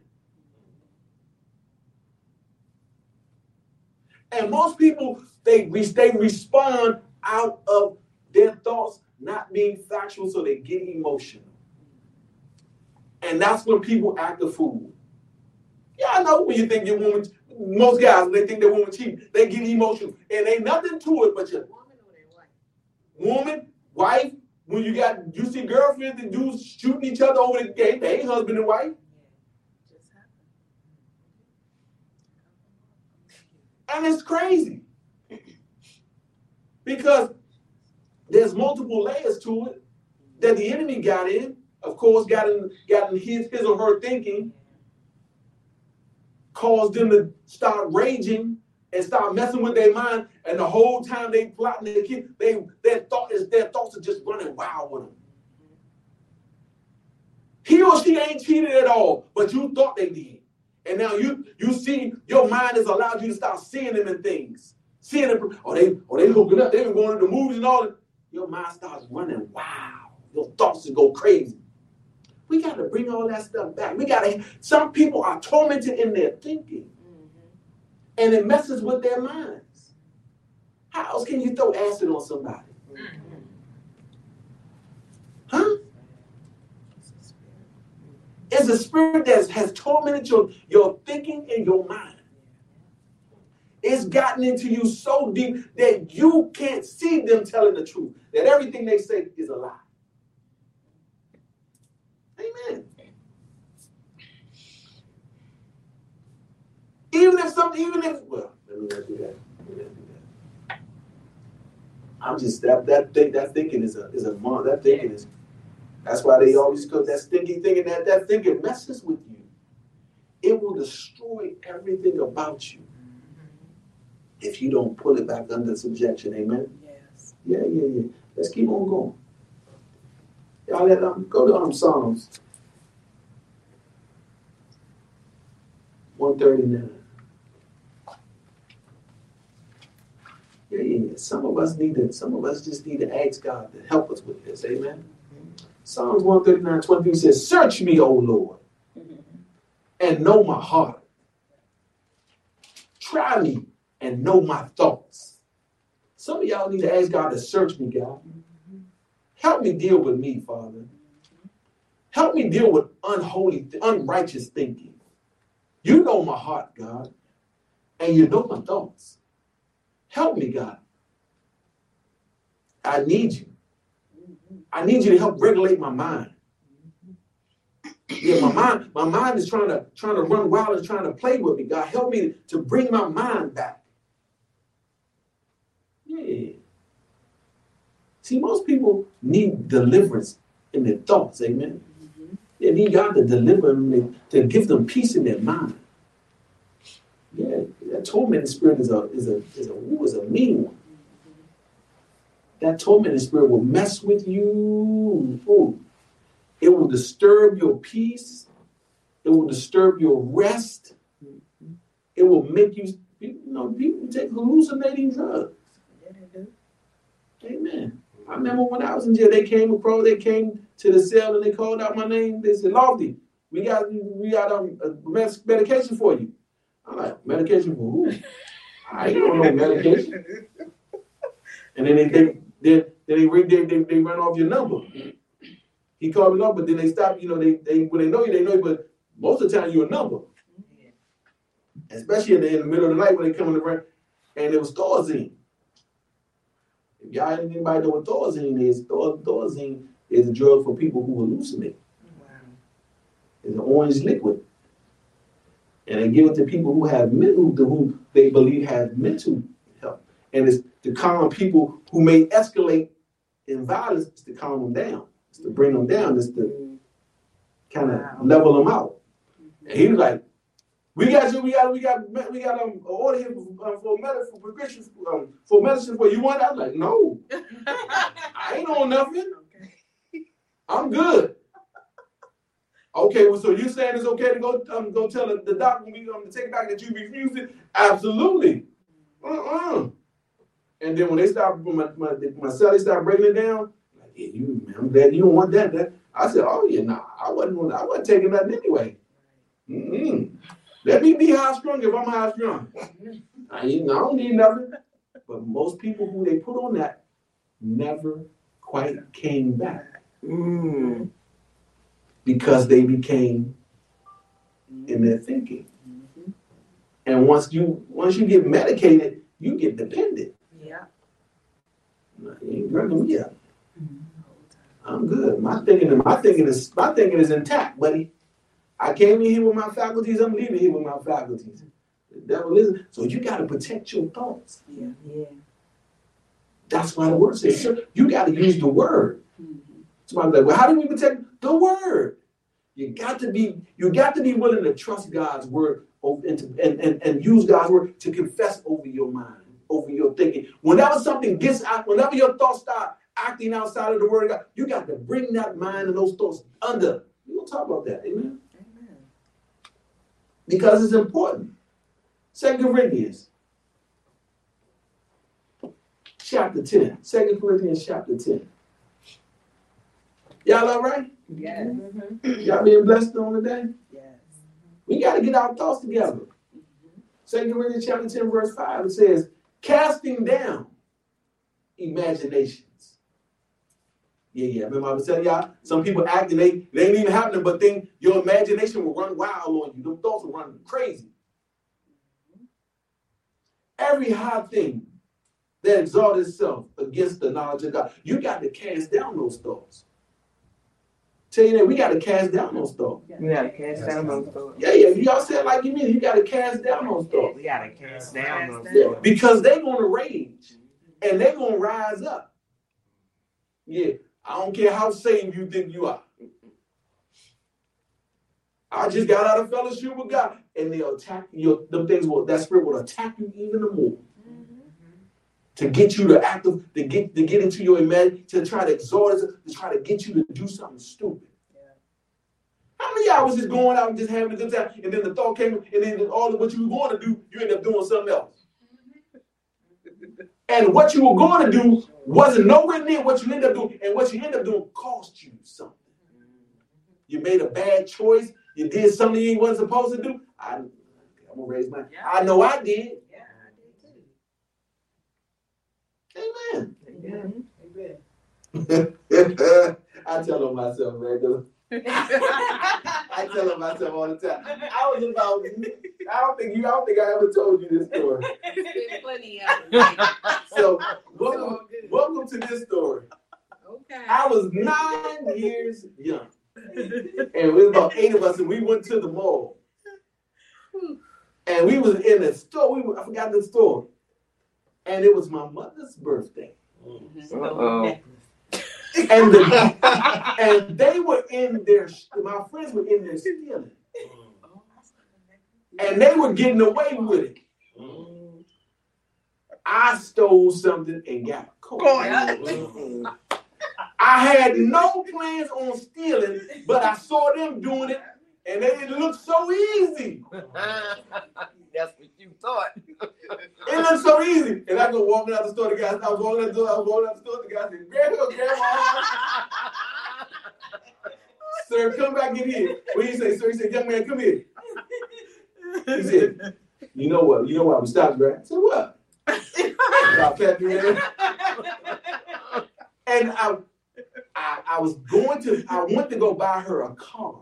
And most people they they respond out of their thoughts not being factual, so they get emotional. And that's when people act a fool. Yeah, I know when you think your woman, most guys, they think their woman cheap, they get emotional. And ain't nothing to it but your woman, wife, when you got you see girlfriends and dudes shooting each other over the game, they ain't husband and wife. And it's crazy. Because there's multiple layers to it that the enemy got in, of course, got in got in his, his or her thinking, caused them to start raging and start messing with their mind, and the whole time they plotting their kid, they their thought is their thoughts are just running wild with them. He or she ain't cheated at all, but you thought they did. And now you you see your mind has allowed you to start seeing them in things. Seeing them, oh they oh they hooking up, they've been going to the movies and all that. Your mind starts running wow. Your thoughts go crazy. We got to bring all that stuff back. We got to, some people are tormented in their thinking and it messes with their minds. How else can you throw acid on somebody? Huh? It's a spirit that has tormented your, your thinking and your mind. It's gotten into you so deep that you can't see them telling the truth, that everything they say is a lie. Amen. Even if something, even if, well, let me not do that. Let me not do that. I'm just that that thing that thinking is a is a mon that thinking is that's why they always go that stinky thinking that that thinking messes with you. It will destroy everything about you if you don't pull it back under subjection. Amen. Yes. Yeah, yeah, yeah. Let's keep on going. Y'all let um, go to um, Psalms 139. Some of us need to, some of us just need to ask God to help us with this. Amen. Psalms 139, 23 says, Search me, O Lord, and know my heart. Try me and know my thoughts. Some of y'all need to ask God to search me, God. Help me deal with me, Father. Help me deal with unholy, unrighteous thinking. You know my heart, God, and you know my thoughts. Help me, God. I need you. I need you to help regulate my mind. Yeah, my mind, my mind is trying to trying to run wild and trying to play with me. God, help me to bring my mind back. Yeah. See, most people need deliverance in their thoughts, amen. They need God to deliver them, to give them peace in their mind. Tormenting spirit is a is a is a ooh, is a mean one. That tormenting spirit will mess with you. Ooh. It will disturb your peace. It will disturb your rest. It will make you, you know, people take hallucinating drugs. Amen. I remember when I was in jail, they came across, they came to the cell and they called out my name. They said, Lofty, we got we got um, a medication for you. I'm like, medication for who? I ain't on no medication. And then they they they then they, ring- they, they, they run off your number. He called me up, but then they stop, you know, they, they when they know you, they know you, but most of the time you're a number. Especially in the, in the middle of the night when they come in the room. And it was Thorazine. If y'all anybody know what Thorazine is, Thor, Thorazine is a drug for people who hallucinate. Wow. It's an orange liquid. And they give it to people who have mental, who they believe have mental health. And it's to calm people who may escalate in violence, it's to calm them down. It's to bring them down. It's to kind of Wow. level them out. And he was like, "We got you. We got. We got. We got um an order here for, um, for medicine, for prescription, um, for medicine for you. Want? that?" I was like, "No, I ain't on nothing. Okay. I'm good." Okay, well, so you're saying it's okay to go um, go tell the, doctor when we um, to take it back that you refused it? Absolutely. Uh-uh. And then when they start my my, my cell, they start breaking it down. Like, yeah, you man, I'm glad you don't want that. That I said, oh yeah, nah, I wasn't I wasn't taking nothing anyway. Mm-mm. Let me be high strung if I'm high strung. I, I don't need nothing. But most people who they put on that never quite came back Mm. Because they became in their thinking. Mhm. And once you once you get medicated, you get dependent. Yeah. You ain't drinking me up. I'm good. My thinking, my thinking is my thinking is intact, buddy. I came in here with my faculties. I'm leaving here with my faculties. The devil is so you got to protect your thoughts. Yeah. Yeah. That's why the word says sir, you got to use the word. Mhm. Somebody's like, well, how do we protect the word? You got to be you got to be willing to trust God's word and, to, and, and, and use God's word to confess over your mind, over your thinking. Whenever something gets out, whenever your thoughts start acting outside of the word of God, you got to bring that mind and those thoughts under. We're gonna talk about that, amen. Amen. Because it's important. Second Corinthians chapter 10. Second Corinthians chapter 10. Y'all all right? Yes. Mm-hmm. Mm-hmm. Y'all being blessed on the day? Yes. We got to get our thoughts together. Mm-hmm. Second Corinthians chapter 10, verse 5, it says, casting down imaginations. Yeah, yeah. Remember I was telling y'all, some people acting they, they ain't even happening, but then your imagination will run wild on you. Them thoughts will run crazy. Every high thing that exalts itself against the knowledge of God, you got to cast down those thoughts. Tell you that we got to cast down those thoughts. We gotta cast down those thoughts. Yeah, yeah. Y'all said like you mean. You got to cast down those thoughts. We gotta cast down those Yeah, thoughts. because they're gonna rage and they're gonna rise up. Yeah, I don't care how saved you think you are. I just got out of fellowship with God, and they'll attack you. Them things will that spirit will attack you even more to get you to act to get to get into your imagine to try to exhort us, to try to get you to do something stupid. How many hours is going out and just having a good time, and then the thought came, and then all of what you were going to do, you end up doing something else. Mm-hmm. And what you were going to do wasn't nowhere near what you ended up doing, and what you ended up doing cost you something. Mm-hmm. You made a bad choice. You did something you wasn't supposed to do. I, I'm gonna raise my. I know I did. Yeah, I Amen. I tell on myself, man. I tell on myself all the time. I was about. I don't think you. I don't think I ever told you this story. It's been plenty of them. So welcome, good. welcome to this story. Okay. I was nine years young, and it was about eight of us, and we went to the mall. And we was in the store. We were, I forgot the store, and it was my mother's birthday, Uh-oh. and the and they were in their. My friends were in there stealing, and they were getting away with it. I stole something and got caught. I had no plans on stealing, but I saw them doing it, and it looked so easy. That's what you thought. It looked so easy. And I go walking out the store, the guy, I was walking out the door, I was walking out the store, the guy said, Grandma, Grandma. sir, come back in here. What he say, sir? He said, young man, come here. He said, you know what? You know why we stopped, right? I said, what? You. And I, I, I was going to, I went to go buy her a car.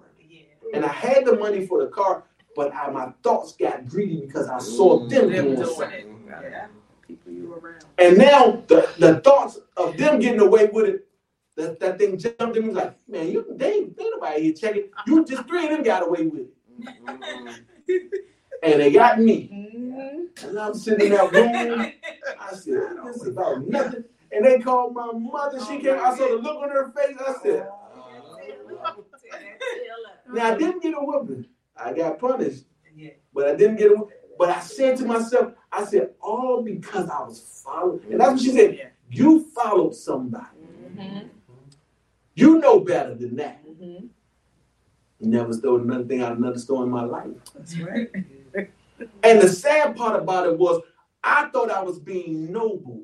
And I had the money for the car, but I, my thoughts got greedy because I saw them Them doing doing something. it. Yeah. People you around. And now the, the thoughts of them getting away with it, that, that thing jumped in me like, man, you they ain't ain't nobody here checking. You just three of them got away with it. And they got me. Mm-hmm. And I'm sitting in that room. I said, this is about nothing. And they called my mother. She came. I saw the look on her face. I said, now I didn't get a whooping. I got punished, Yeah. but I didn't get a. But I said to myself, I said, all because I was following. And that's what she said. Yeah. You followed somebody. Mm-hmm. You know better than that. Mm-hmm. Never stole another thing out of another store in my life. That's right. And the sad part about it was, I thought I was being noble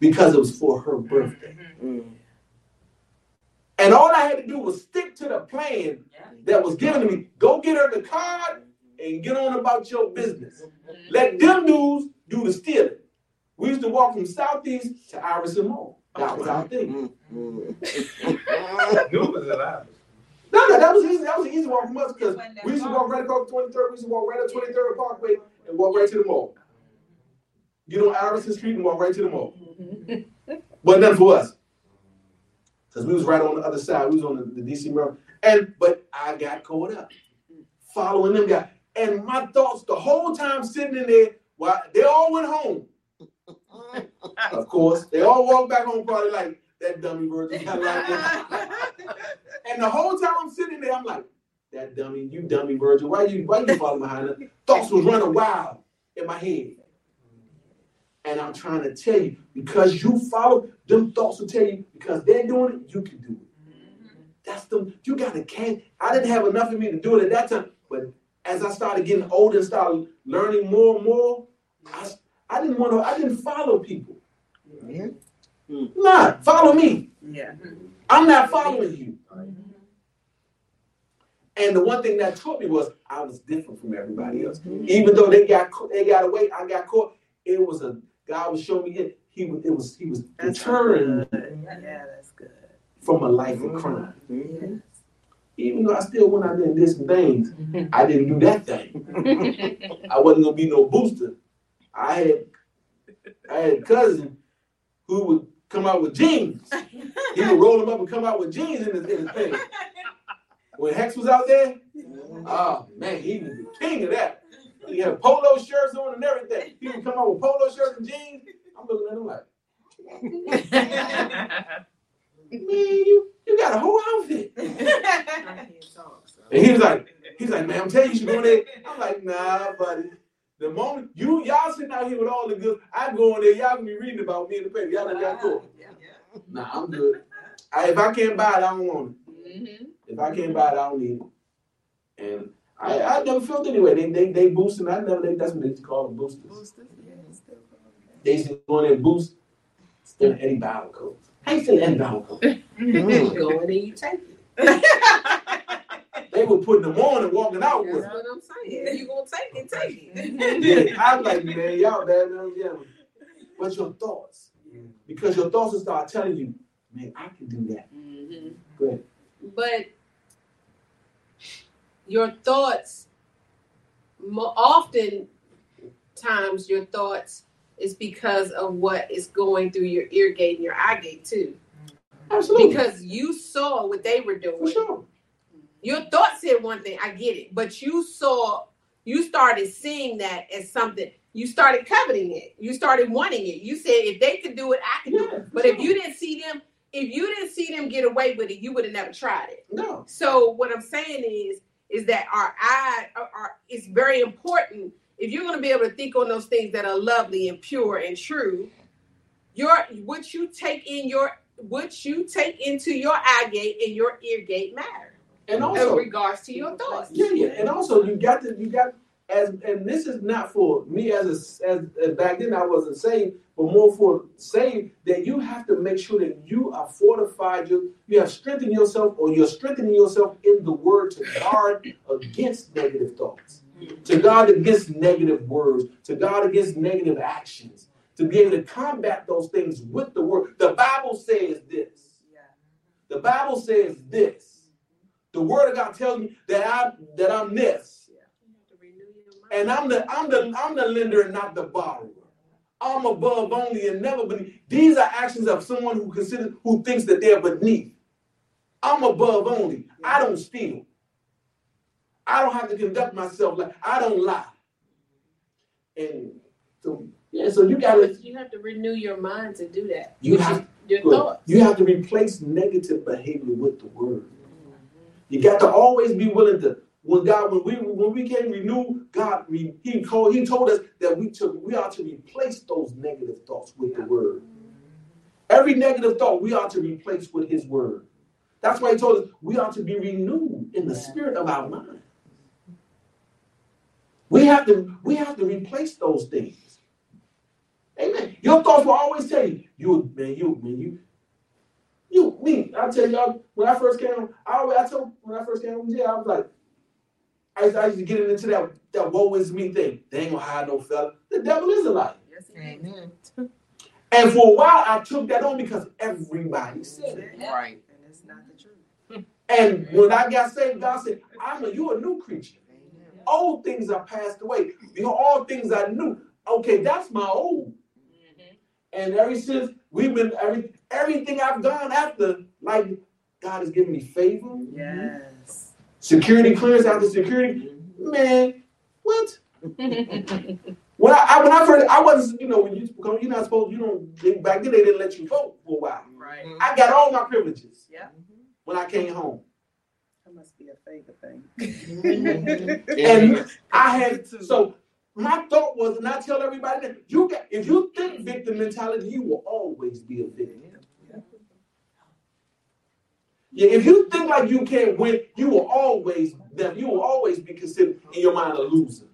because it was for her birthday. And all I had to do was stick to the plan that was given to me. Go get her the card and get on about your business. Let them dudes do the stealing. We used to walk from Southeast to Iverson Mall. That was our thing. Mm-hmm. New was alive. No, no, that was easy. That was an easy walk from us because we used to walk right across 23rd. We used to walk right up 23rd Parkway and walk right to the mall. Get on Iverson Street and walk right to the mall. But nothing for us. Because we was right on the other side. We was on the, the DC Maryland. And but I got caught up. Following them guys. And my thoughts the whole time sitting in there, while they all went home. Of course. They all walked back home probably like that dummy Virgil. got locked in." And the whole time I'm sitting there, I'm like, that dummy, you dummy Virgil. Why you why you following behind her? Thoughts was running wild in my head. And I'm trying to tell you, because you follow, them thoughts will tell you, because they're doing it, you can do it. That's them, you gotta can I didn't have enough of me to do it at that time. But as I started getting older and started learning more and more, I, I didn't want to, I didn't follow people. Yeah. Hmm. Nah, follow me. Yeah. I'm not following you. And the one thing that taught me was I was different from everybody else. Mm-hmm. Even though they got ca- they got away, I got caught. It was a God was showing me it. He was it was he was That's deterring good. Yeah, that's good. from a life of crime. Mm-hmm. Yeah. Even though I still went out there and did some things, I didn't do that thing. I wasn't gonna be no booster. I had I had a cousin who would come out with jeans. He would roll them up and come out with jeans in his, in his thing. When Hecht's was out there, mm-hmm. oh man, he was the king of that. He had polo shirts on and everything. He would come out with polo shirts and jeans. I'm looking at him like, man, you, you got a whole outfit. I can't talk, so. And he was like, he's like, man, I'm telling you, you should go in there. I'm like, nah, buddy. The moment you y'all sitting out here with all the goods, I go in there, y'all gonna be reading about me in the paper. Y'all done got caught. Nah, I'm good. I, if I can't buy it, I don't want it. Mm-hmm. If I can't buy it, I don't need it. And I, I never felt anyway. They they they boosting. I never. They, that's what they used to call them boosters. Boosters, yeah, still They used to go in there and boost. Still Eddie Bauer codes. How you still Eddie Bauer codes? Mm. Go in and you take it. They were putting them on and walking out That's with. what I'm saying. If you gonna take it, take it. Yeah, I was like, man, y'all bad man, yeah. What's your thoughts? Because your thoughts will start telling you, man, I can do that. Mm-hmm. Go ahead. but your thoughts mo- often times your thoughts is because of what is going through your ear gate and your eye gate too Absolutely. because you saw what they were For doing sure. your thoughts said one thing i get it but you saw you started seeing that as something you started coveting it you started wanting it you said if they could do it i can do it but if you didn't see them if you didn't see them get away with it you would have never tried it No. so what I'm saying is, is that our eye are, are it's very important if you're going to be able to think on those things that are lovely and pure and true. Your what you take in your what you take into your eye gate and your ear gate matter And in also, regards to your thoughts. Yeah, yeah, and also you got to you got as and this is not for me as a as, as back then I wasn't saved, but more for saying that you have to make sure that you are fortified, you you have strengthened yourself or you're strengthening yourself in the word to guard against negative thoughts, to guard against negative words, to guard against negative actions, to be able to combat those things with the word. The Bible says this. The Bible says this. The word of God tells me that I that I'm this. And I'm the I'm the I'm the lender and not the borrower. I'm above only and never beneath. These are actions of someone who considers who thinks that they're beneath. I'm above only. I don't steal. I don't have to conduct myself like I don't lie. And so yeah, so you gotta you have to renew your mind to do that. you have your Good. thoughts. You have to replace negative behavior with the word. You got to always be willing to. When God, when we when we came renew, God, He called, He told us that we took we are to replace those negative thoughts with the word. Every negative thought we are to replace with His word. That's why He told us we are to be renewed in the spirit of our mind. We have to we have to replace those things. Amen. Your thoughts will always tell you, you man, you man, you you me. I tell y'all when I first came, I I told when I first came from jail, I was like, I used, I used to get into that that woe is me thing. They ain't gonna hire no fella. The devil is a liar. Yes. Amen. And for a while, I took that on because everybody said it. Right. And it's not the truth. And when I got saved, God said, "I'm a you a new creature. Old things are passed away. You know, all things are new. Okay, that's my old. Mm-hmm. And ever since we've been every everything I've gone after, like God has given me favor, Yes. Security clearance after security. Man, what? When I, I when I first I wasn't, you know, when you because you're not supposed, you don't back then they didn't let you vote for a while. Right. Mm-hmm. I got all my privileges Yeah. when I came home. That must be a favor thing. And I had to so my thought was, and I tell everybody that you got if you think victim mentality, you will always be a victim. Yeah, if you think like you can't win, you will always that you will always be considered in your mind a loser.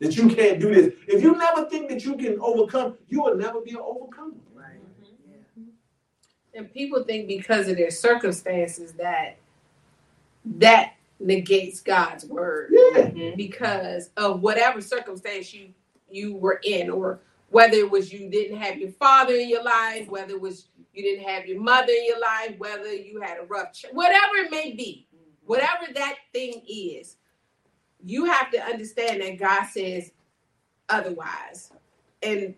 That you can't do this. If you never think that you can overcome, you will never be an overcomer. Right. Mm-hmm. Yeah. And people think because of their circumstances that that negates God's word Yeah. Mm-hmm. because of whatever circumstance you you were in or whether it was you didn't have your father in your life, whether it was you didn't have your mother in your life, whether you had a rough ch- whatever it may be, mm-hmm. whatever that thing is, you have to understand that God says otherwise. And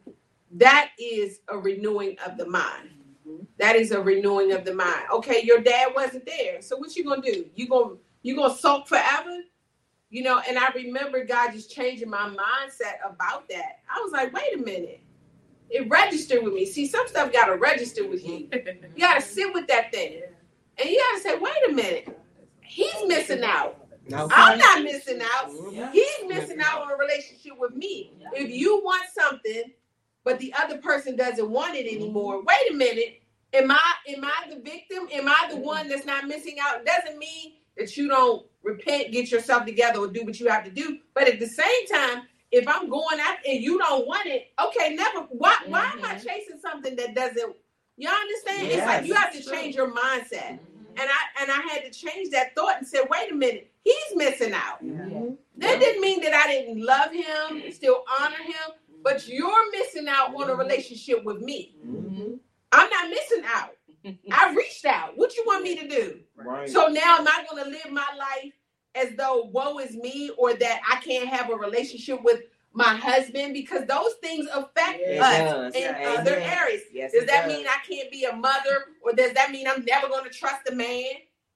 that is a renewing of the mind. Mm-hmm. That is a renewing of the mind. Okay, your dad wasn't there. So what you gonna do? You gonna you gonna sulk forever? You know, and I remember God just changing my mindset about that. I was like, wait a minute. It registered with me. See, some stuff gotta register with you. You gotta sit with that thing. And you gotta say, wait a minute, he's missing out. I'm not missing out. He's missing out on a relationship with me. If you want something, but the other person doesn't want it anymore, wait a minute. Am I am I the victim? Am I the one that's not missing out? It doesn't mean that you don't repent, get yourself together, or do what you have to do. But at the same time, if I'm going out and you don't want it, okay, never. Why why am I mm-hmm. chasing something that doesn't? You understand? It's like you have to change your mindset. Mm-hmm. And I and I had to change that thought and said, wait a minute, he's missing out. Mm-hmm. That didn't mean that I didn't love him, still honor him, but you're missing out on a relationship with me. I'm not missing out. I reached out. What you want me to do? Right. So now am I going to live my life as though woe is me or that I can't have a relationship with my husband because those things affect It us does. in Yeah. other Amen. areas. Yes, Does that does. mean I can't be a mother or does that mean I'm never going to trust a man?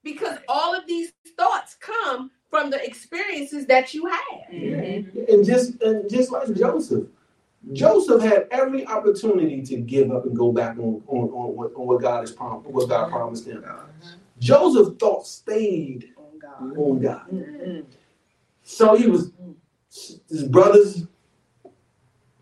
Because all of these thoughts come from the experiences that you have. Mm-hmm. And just and just like Joseph, Joseph had every opportunity to give up and go back on on, on, what, on what God has promised, what God mm-hmm. promised him. Joseph thought stayed On God. on God. Mhm. So he was his brothers.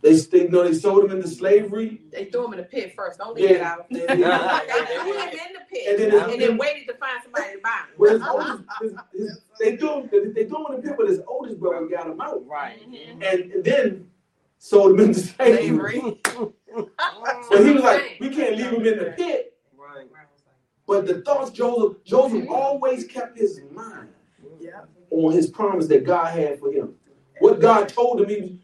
They, they you know they sold him into slavery. They threw him in the pit first. Don't leave it out. And They then, threw him in the pit And and then then, waited to find somebody to buy him. well, his oldest, his, his, they threw him they threw him in the pit, but his oldest brother got him out, Right. and, and then sold him into slavery. Slavery. But he was like, we can't leave him in the pit. Right. But the thoughts Joseph Joseph always kept his mind Yep. on his promise that God had for him. What God told him, he,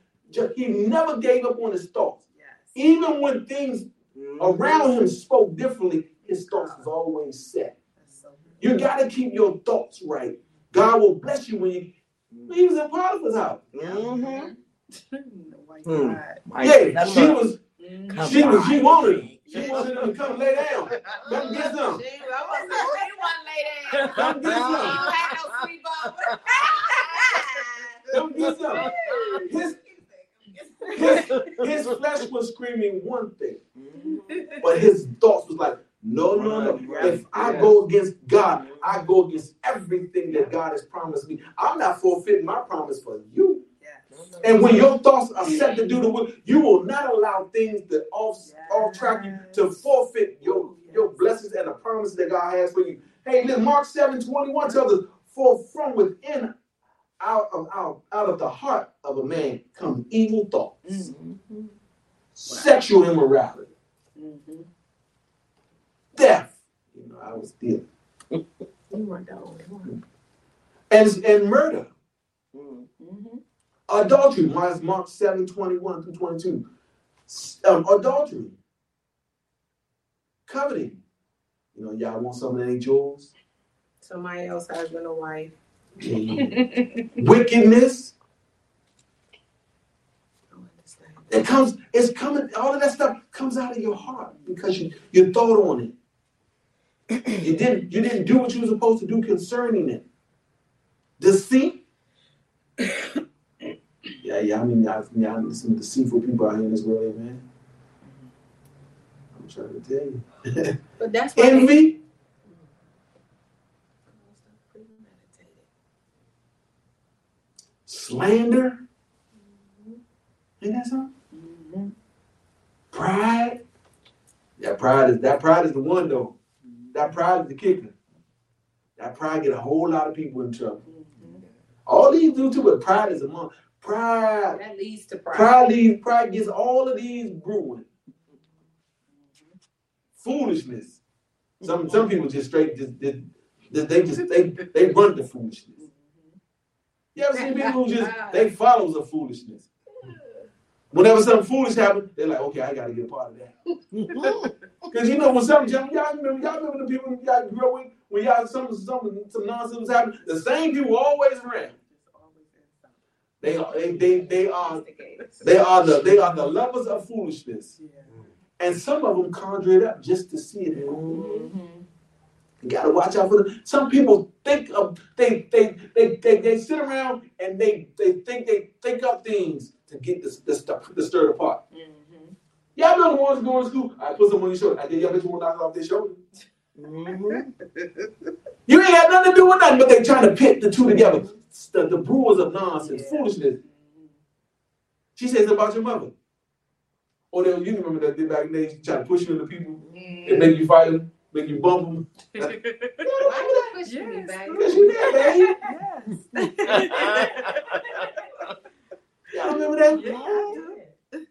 he never gave up on his thoughts. Yes. Even when things around him spoke differently, his thoughts was always set. So. You got to keep your thoughts right. God will bless you when you. He was in Potiphar's house. Mm-hmm. The white Hmm. pride. Yeah, she was. Mhm. She was. She wanted him. She wanted him to come lay down. Come get some. She- I was like, "Where you want to lay down? Come get some. don't have no sleepover." Come get some. His, his, his flesh was screaming one thing, but his thoughts was like, no, no, no. Right, If I yeah. go against God, I go against everything that God has promised me. I'm not forfeiting my promise for you. Yes. And when your thoughts are set to do the will, you will not allow things that off off track you to forfeit your your blessings and the promises that God has for you. Hey, listen, Mark 7 21 tells us, for from within out of out, out of the heart of a man come evil thoughts, sexual immorality, Mhm. theft. You know, I was there. You weren't the only one. And, and murder. Adultery. Mark, Mark 7 21 through 22. Um, adultery, coveting. You know, y'all want something that ain't yours? Somebody else husband or wife. Wickedness. I don't. It comes, it's coming, all of that stuff comes out of your heart because you, you thought on it. You didn't you didn't do what you were supposed to do concerning it. Deceit. Yeah, yeah, I mean, I, yeah, I mean, some deceitful people out here in this world, man. I'm trying to tell you. But that's why they- Envy, slander. Ain't that something? Mhm. Pride. That pride is that pride is the one though. That pride is the kicker. That pride get a whole lot of people in trouble. Mhm. All these do too, but pride is among pride. That leads to pride. Pride leads, pride gets all of these brewing. Foolishness. Some some mm-hmm. people just straight just, just they just they they run the foolishness. You ever seen people who just they follows the foolishness? Whenever something foolish happens, they're like, okay, I gotta get a part of that. Mm-hmm. Because you know when something y'all remember y'all remember the people y'all grew up with when y'all some some some nonsense happened, the same people always around. They are they they they are they are the they are the lovers of foolishness. And some of them conjure it up just to see it. Mm-hmm. You gotta watch out for them. Some people think of they they they they, they sit around and they they think they think up things to get this this stuff to stir the pot. Mm-hmm. Y'all know the ones going to school. I put some on your shoulder. I did y'all bet you won't knock off their shoulder. Mhm. You ain't had nothing to do with nothing, but they trying to pit the two together. The, the brewers of nonsense, Yeah. foolishness. She says about your mother. Or they, you remember that they back in the day, she try to push you into people and make you fight them, make you bump them. Why you pushing me, Yes. baby? Because you there, baby. Yes. Y'all remember that? Yeah, I do.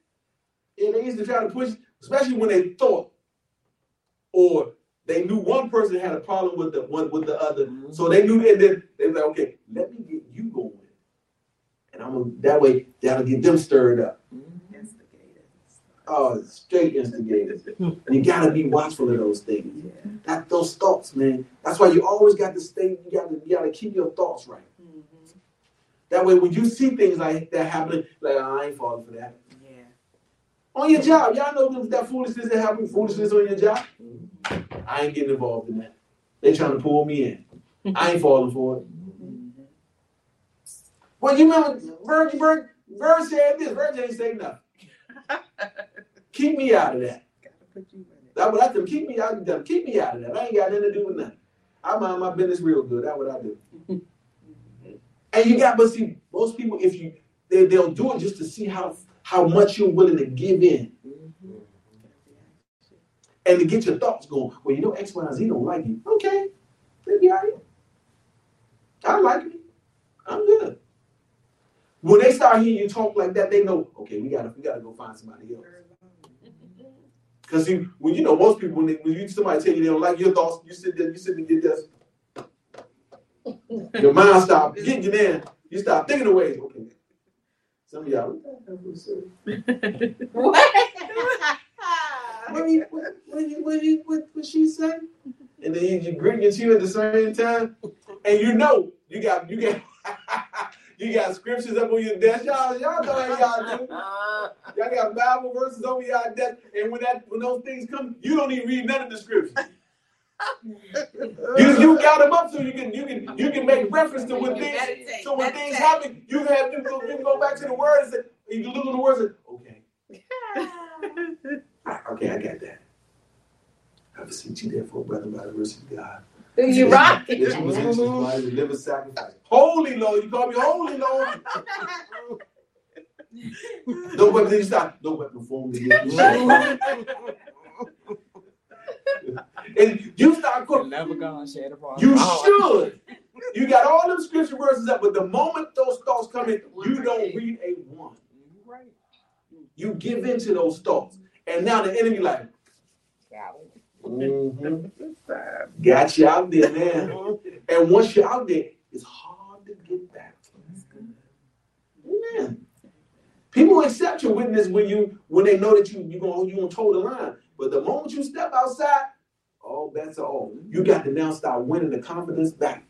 And they used to try to push, especially when they thought or they knew one person had a problem with the one with the other. Mm-hmm. So they knew and then they were like, okay, let me get you going. And I'm gonna that way that'll get them stirred up. Instigators. Oh, straight instigators. and you gotta be watchful of those things. Yeah. That those thoughts, man. That's why you always got to stay, you gotta you gotta keep your thoughts right. Mhm. That way when you see things like that happening, like "Oh, I ain't falling for that. Yeah. On your job, y'all know that- foolishness that happens, foolishness on your job. I ain't getting involved in that. They trying to pull me in. I ain't falling for it. Well, you remember Virgil Virg, Virg said this. Virgil ain't say nothing. Keep me out of that. Gotta put you in it. That's what I do. Keep me out of that. Keep me out of that. I ain't got nothing to do with nothing. I mind my business real good. That's what I do. and you got, but see, most people, if you, they, they'll do it just to see how how much you're willing to give in mm-hmm. and to get your thoughts going. Well, you know, X, Y, and Z don't like you. Okay, maybe I am. I like me. I'm good. When they start hearing you talk like that, they know. Okay, we gotta we gotta go find somebody else. Because you, when you know most people, when, they, when you somebody tell you they don't like your thoughts, you sit there, you sit and get this. Your mind stop getting you there. You start thinking of ways. Okay, some of y'all. What the hell was that? What? What you, what, what, you, what, you, what, what she say? And then you, you grit your teeth at the same time, and you know you got you got you got scriptures up on your desk. Y'all, y'all know how y'all do. Y'all got Bible verses over y'all desk, and when that when those things come, you don't even read none of the scriptures. You, you got them up so you can you can you can make reference to when things Meditate, so when things happen, you have you go, you can go back to the words and you can look at the words and okay, okay, I got that. I beseech you therefore, brother, by the mercy of God. You right. That you present your body to live a sacrifice. Holy Lord, you call me holy Lord. No weapon, then you stop. No weapon formed against me. and you start You're cooking. never gonna shed upon You my should. You got all them scripture verses up, but the moment those thoughts come in, you don't read a one. You give in to those thoughts. And now the enemy like, Mhm, got you out there man. And once you're out there, it's hard to get back. Amen. People accept your witness when you when they know that you you gonna you gonna toe the line. But the moment you step outside, all bets are off. You got to now start winning the confidence back.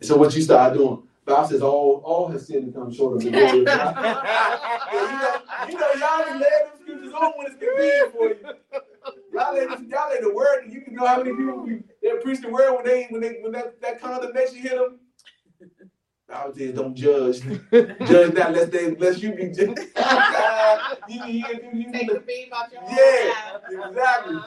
So what you start doing? Bible says all all has sinned and come short of the glory of God. You know, you know, y'all can lay them scriptures on when it's convenient for you. Y'all this- y'all lay the word, you can know how many people we, they preach the word when they when they when that, that condemnation hit them. Bible says, don't judge. judge not lest they lest you be judged. you, you, you, you, Take the beam out your Yeah, exactly.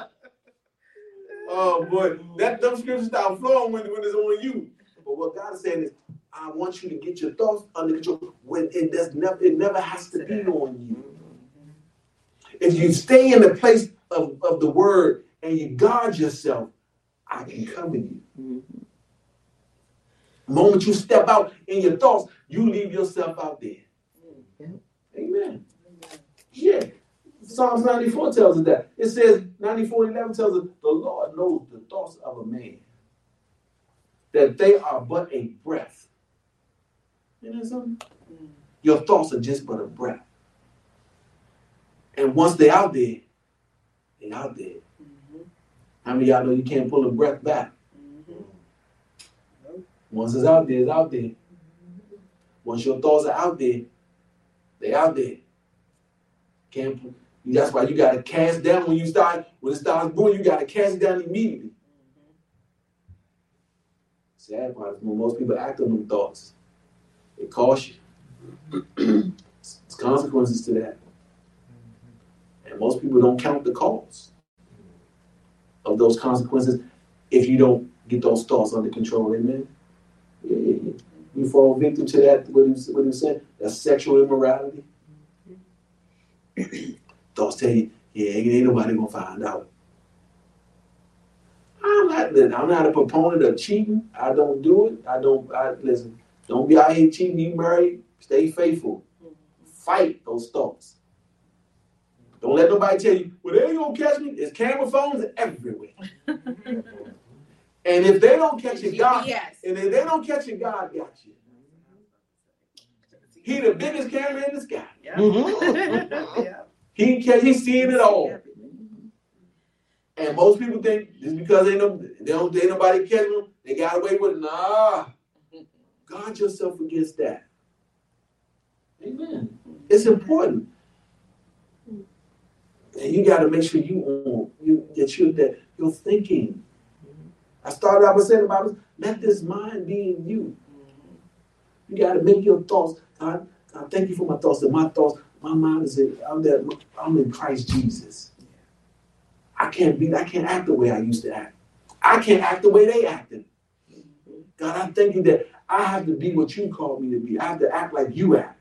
Oh boy, that dumb scriptures start flowing when, when it's on you. But what God is saying is, I want you to get your thoughts under control when it does never it never has to be on you. If you stay in the place of, of the word and you guard yourself, I can cover you. Mm-hmm. The moment you step out in your thoughts, you leave yourself out there. Mm-hmm. Amen. Mm-hmm. Yeah. Psalms 94 tells us that. It says, 94 11 tells us, the Lord knows the thoughts of a man, that they are but a breath. You know something? Your thoughts are just but a breath. And once they're out there, out there. Mm-hmm. How many of y'all know you can't pull a breath back? Mm-hmm. Once it's out there, it's out there. Mm-hmm. Once your thoughts are out there, they out there. Can't pu- that's why you gotta cast down when you start when it starts brewing, you gotta cast it down immediately. Sad part is when most people act on them thoughts. It costs you. There's consequences to that. And most people don't count the cost of those consequences if you don't get those thoughts under control. Amen. You fall victim to that, what he, what he said, sexual immorality. Thoughts tell you, yeah, ain't nobody gonna find out. I'm not, I'm not a proponent of cheating. I don't do it. I don't, I, listen, don't be out here cheating. You married, stay faithful. Fight those thoughts. Don't let nobody tell you, well, they ain't gonna catch me. There's camera phones everywhere. and if they don't catch you, God, Yes. and if they don't catch you, God got you. He the biggest camera in the sky. Yeah. Mm-hmm. He can he's seeing it all. And most people think just because they know they don't ain't nobody catch them, they got away with it. Nah. Guard yourself against that. Amen. It's important. And you got to make sure you own you that you that you're thinking. I started out by saying the about let this mind be in you. Mm-hmm. You got to make your thoughts. God, God, thank you for my thoughts. And my thoughts, my mind is in, I'm there. I'm in Christ Jesus. I can't be. I can't act the way I used to act. I can't act the way they acted. Mm-hmm. God, I'm thinking that I have to be what you call me to be. I have to act like you act.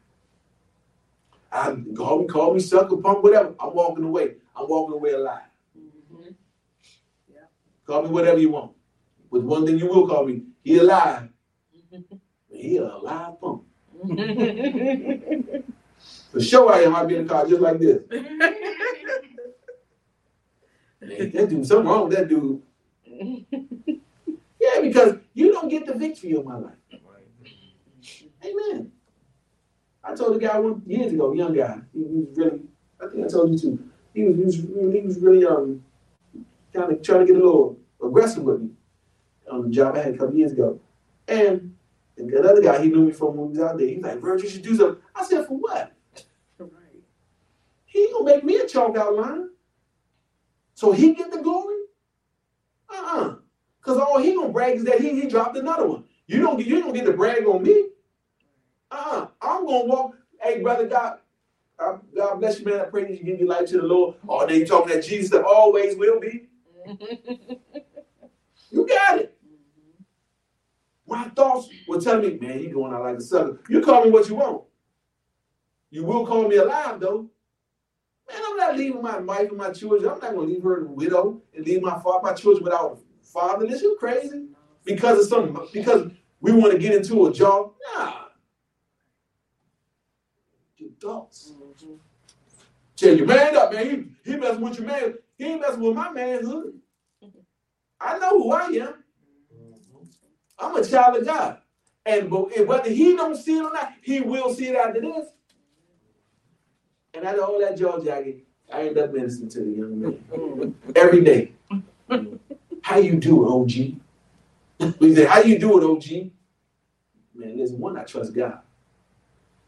I call me, call me sucker, punk, whatever. I'm walking away. I'm walking away alive. Mm-hmm. Call me whatever you want. But one thing you will call me, he alive. Mm-hmm. He a alive punk. For sure I am. I'll be in the car just like this. Man, that dude, something wrong with that dude. Yeah, because you don't get the victory of my life. Amen. I told the guy one years ago, young guy. He, he was really, I think I told you too. He was, he was, he was really um kind of trying to get a little aggressive with me on the job I had a couple years ago. And, and that other guy, he knew me from when we was out there. He's like, Virgil, you should do something. I said, for what? He gonna make me a chalk outline. So he get the glory? Uh-uh. Cause all he gonna brag is that he, he dropped another one. You don't get you don't get to brag on me. Uh-uh. I'm gonna walk. Hey, brother God, uh, God bless you, man. I pray that you give your life to the Lord. Oh, then you talking that Jesus that always will be. You got it. My thoughts were telling me, man, you going out like a sucker. You call me what you want. You will call me alive, though. Man, I'm not leaving my wife and my children. I'm not going to leave her a widow and leave my fa- my children without a father. This you crazy? Because of something. because we want to get into a job. Nah. Your thoughts. Tell your man up, man. He, he with your man. He ain't messing with my manhood. I know who I am. I'm a child of God. And whether he don't see it or not, he will see it after this. And out of all that jaw jacket, I end up ministering to the young man every day. How you do OG? We say, how you do OG? Man, there's one, I trust God.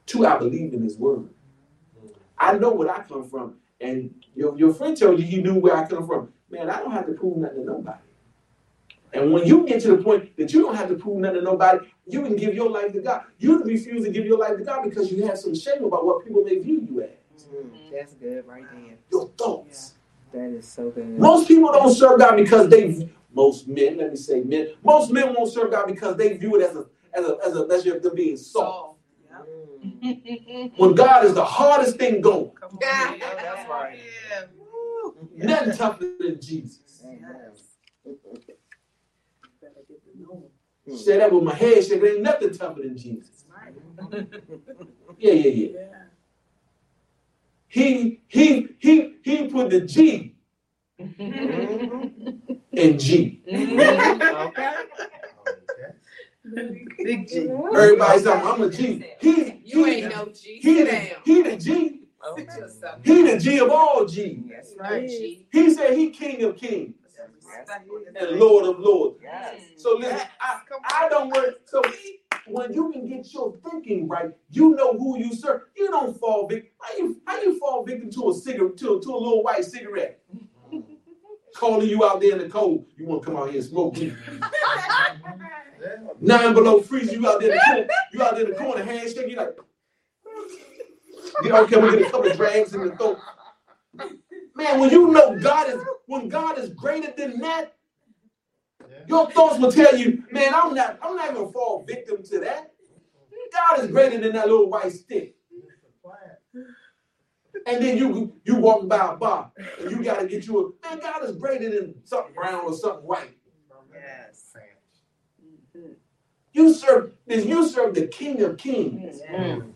Two, I believe in his word. I know where I come from. And your, your friend told you he knew where I come from. Man, I don't have to prove nothing to nobody. And when you get to the point that you don't have to prove nothing to nobody, you can give your life to God. You refuse to give your life to God because you have some shame about what people may view you as. Mm, that's good right there. Your thoughts. That is so good. Most people don't serve God because they, most men, let me say men, most men won't serve God because they view it as a, as a, as a measure of them being soft. When God is the hardest thing going, Come on. Yeah, yeah, that's right. Yeah. Nothing tougher than Jesus. Yes. Better get to know him. Say that with my head shaking, ain't nothing tougher than Jesus. Right. Yeah, yeah, yeah. Yeah. he he he he put the G Mm-hmm. in G. Okay. Okay. Big G. Everybody's saying I'm a G. He You he ain't no G. he Sit the, he the G. Okay. Yourself. He the G of all G. That's Right, right. G. He said he King of Kings Yes. and Lord of Lords. Yes. So listen, I, I don't work. So when you can get your thinking right, you know who you serve. You don't fall victim. How you how you fall victim to a cigarette to, to a little white cigarette? Mm-hmm. Calling you out there in the cold. You want to come out here and smoke weed. Nine below freezing. You out there in the corner. You out there in the corner, handshake. You like. You know, can we get a couple of drags in the throat? Man, when you know God is when God is greater than that, your thoughts will tell you, man, I'm not, I'm not gonna fall victim to that. God is greater than that little white stick. And then you you walk by a bar and you gotta get you a man, God is greater than something brown or something white. Yes. You serve this, you serve the King of Kings. Mhm.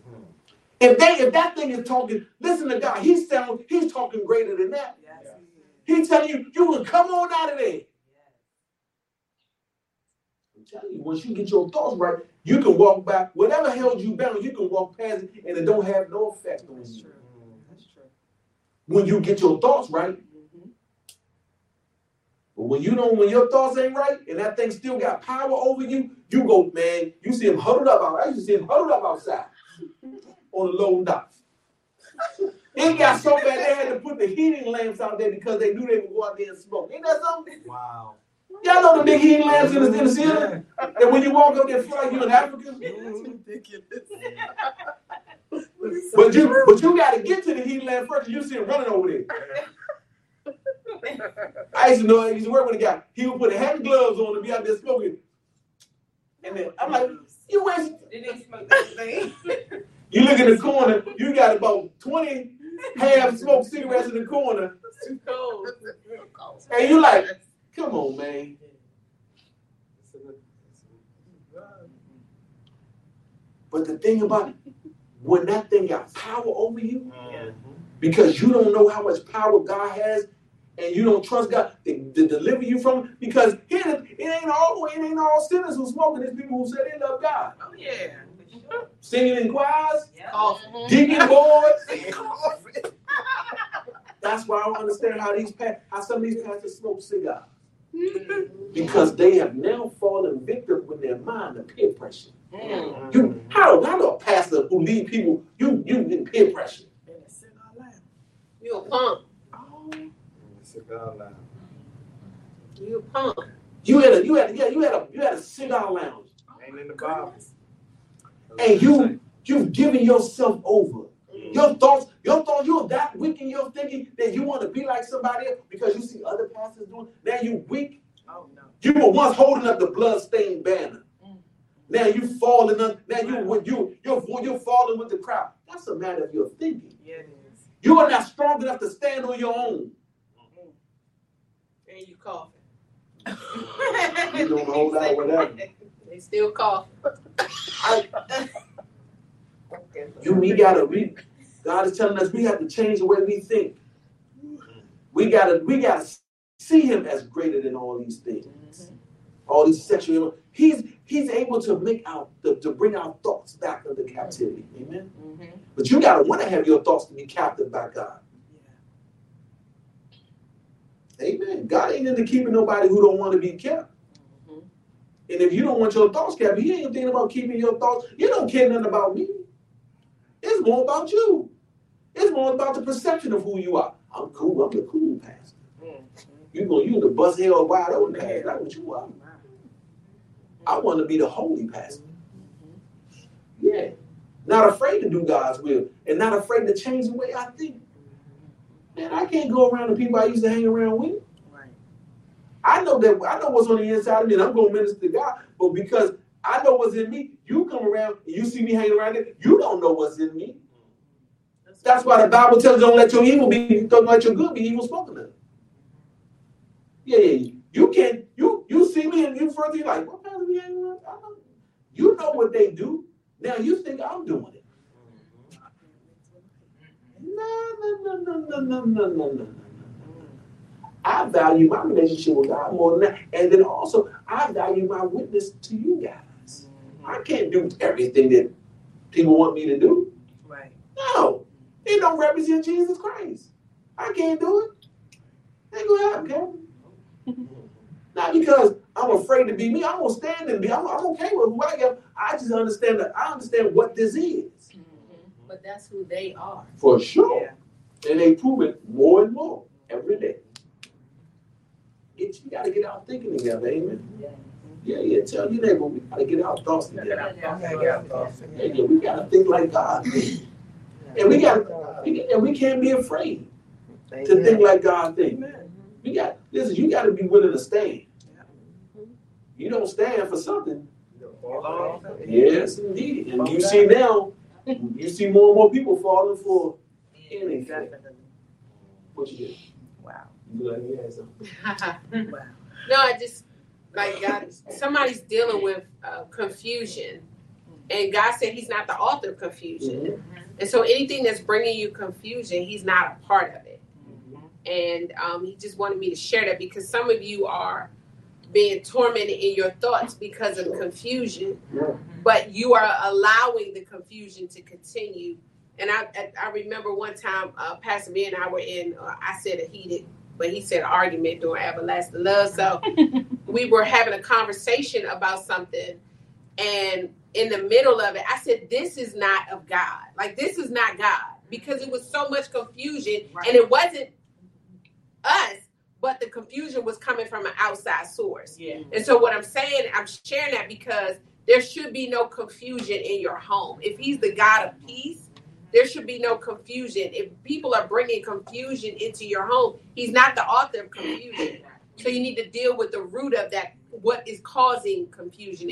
If they if that thing is talking, listen to God, he's sound, he's talking greater than that. He's telling you, you will come on out of there. I'm telling you, once you get your thoughts right, you can walk back. Whatever held you bound, you can walk past it and it don't have no effect on That's you. true. That's true. When you get your thoughts right. But when you don't, when your thoughts ain't right and that thing still got power over you, you go, man, you see him huddled up out. I used to see him huddled up outside on the low docks. It got so bad they had to put the heating lamps out there because they knew they would go out there and smoke. Ain't that something? Wow. Y'all know the big heating lamps in the, in the ceiling? And when you walk up there, feel like you're in Africa. But you but you gotta get to the heating lamp first. You see him running over there. I used to know I used to work with a guy. He would put a hand gloves on to be out there smoking. And then I'm like, you waste Didn't smoke that thing. you look in the corner, you got about 20 half smoked cigarettes in the corner, Too cold. and you like, come on, man. But the thing about it, when that thing got power over you, Mhm. because you don't know how much power God has, and you don't trust God to, to deliver you from it, because here it ain't all it ain't all sinners who smoking. It's people who say they love God, Oh yeah. singing in choirs, Coffee. deacon boards. That's why I don't understand how these how some of these pastors smoke cigars because they have now fallen victim with their mind to peer pressure. Mm. You how how do a pastor who lead people you you in peer pressure? You a punk. Cigar lounge. You a punk. You had a you had yeah you had a you had a cigar lounge Ain't in the Bible. and you you've given yourself over. Mm. Your thoughts, your thoughts, you're that weak in your thinking that you want to be like somebody else because you see other pastors doing. Now you weak. Oh no. You were once holding up the bloodstained banner. Mm. Now you falling up. Now you with you you're you're falling with the crowd. That's a matter of your thinking. Yeah, it is. You are not strong enough to stand on your own. And you coughing. You don't hold out whatever. They still cough. You we gotta we God is telling us we have to change the way we think. We gotta we gotta see him as greater than all these things. All these sexual he's he's able to make out to, to bring our thoughts back under captivity. Amen. Mm-hmm. But you gotta want to have your thoughts to be captive by God. Amen. God ain't into keeping nobody who don't want to be kept. Mhm. And if you don't want your thoughts kept, he ain't thinking about keeping your thoughts. You don't care nothing about me. It's more about you. It's more about the perception of who you are. I'm cool. I'm the cool pastor. Mm-hmm. You go, you the buzz hell wide open pastor. That's what you are. I want to be the holy pastor. Yeah. Not afraid to do God's will and not afraid to change the way I think. Man, I can't go around the people I used to hang around with. Right. I know that I know what's on the inside of me, and I'm going to minister to God. But because I know what's in me, you come around and you see me hanging around it, you don't know what's in me. That's why the Bible tells you don't let your evil be, don't let your good be evil spoken of. Yeah, yeah. You can't, you you see me and you first you're like, what pastor be hanging around? You know what they do. Now you think I'm doing it. No, no, no, no, no, no, no, no. I value my relationship with God more than that. And then also, I value my witness to you guys. I can't do everything that people want me to do. Right. No, it don't represent Jesus Christ. I can't do it. Ain't gonna happen, Kevin. Not because I'm afraid to be me. I'm gonna stand and be. I'm, I'm okay with who I am. I just understand that I understand what this is. But that's who they are. for sure, and they prove it more and more every day. Get you gotta get out thinking together, amen. Yeah, yeah. Tell your neighbor we gotta get our thoughts together. Yeah, yeah, we gotta think like God, thinks. and we gotta, we, and we can't be afraid to think like God thinks. You got listen. You got to be willing to stand. You don't stand for something. Yes, indeed. And you see now, you see more and more people falling for anything. What you did? Wow. You like you had something. Wow. No, I just like God. Somebody's dealing with uh, confusion, and God said He's not the author of confusion. And so, anything that's bringing you confusion, He's not a part of it. And um, He just wanted me to share that because some of you are being tormented in your thoughts because of confusion, but you are allowing the confusion to continue. And I, I, I remember one time, uh, Pastor Vee and I were in, uh, I said a heated, but he said argument during Everlasting Love. So we were having a conversation about something. And in the middle of it, I said, This is not of God. Like, this is not God. Because it was so much confusion. And it wasn't us, but the confusion was coming from an outside source. Yeah. And so, what I'm saying, I'm sharing that because there should be no confusion in your home. If He's the God of peace, there should be no confusion. If people are bringing confusion into your home, He's not the author of confusion. So, you need to deal with the root of that, what is causing confusion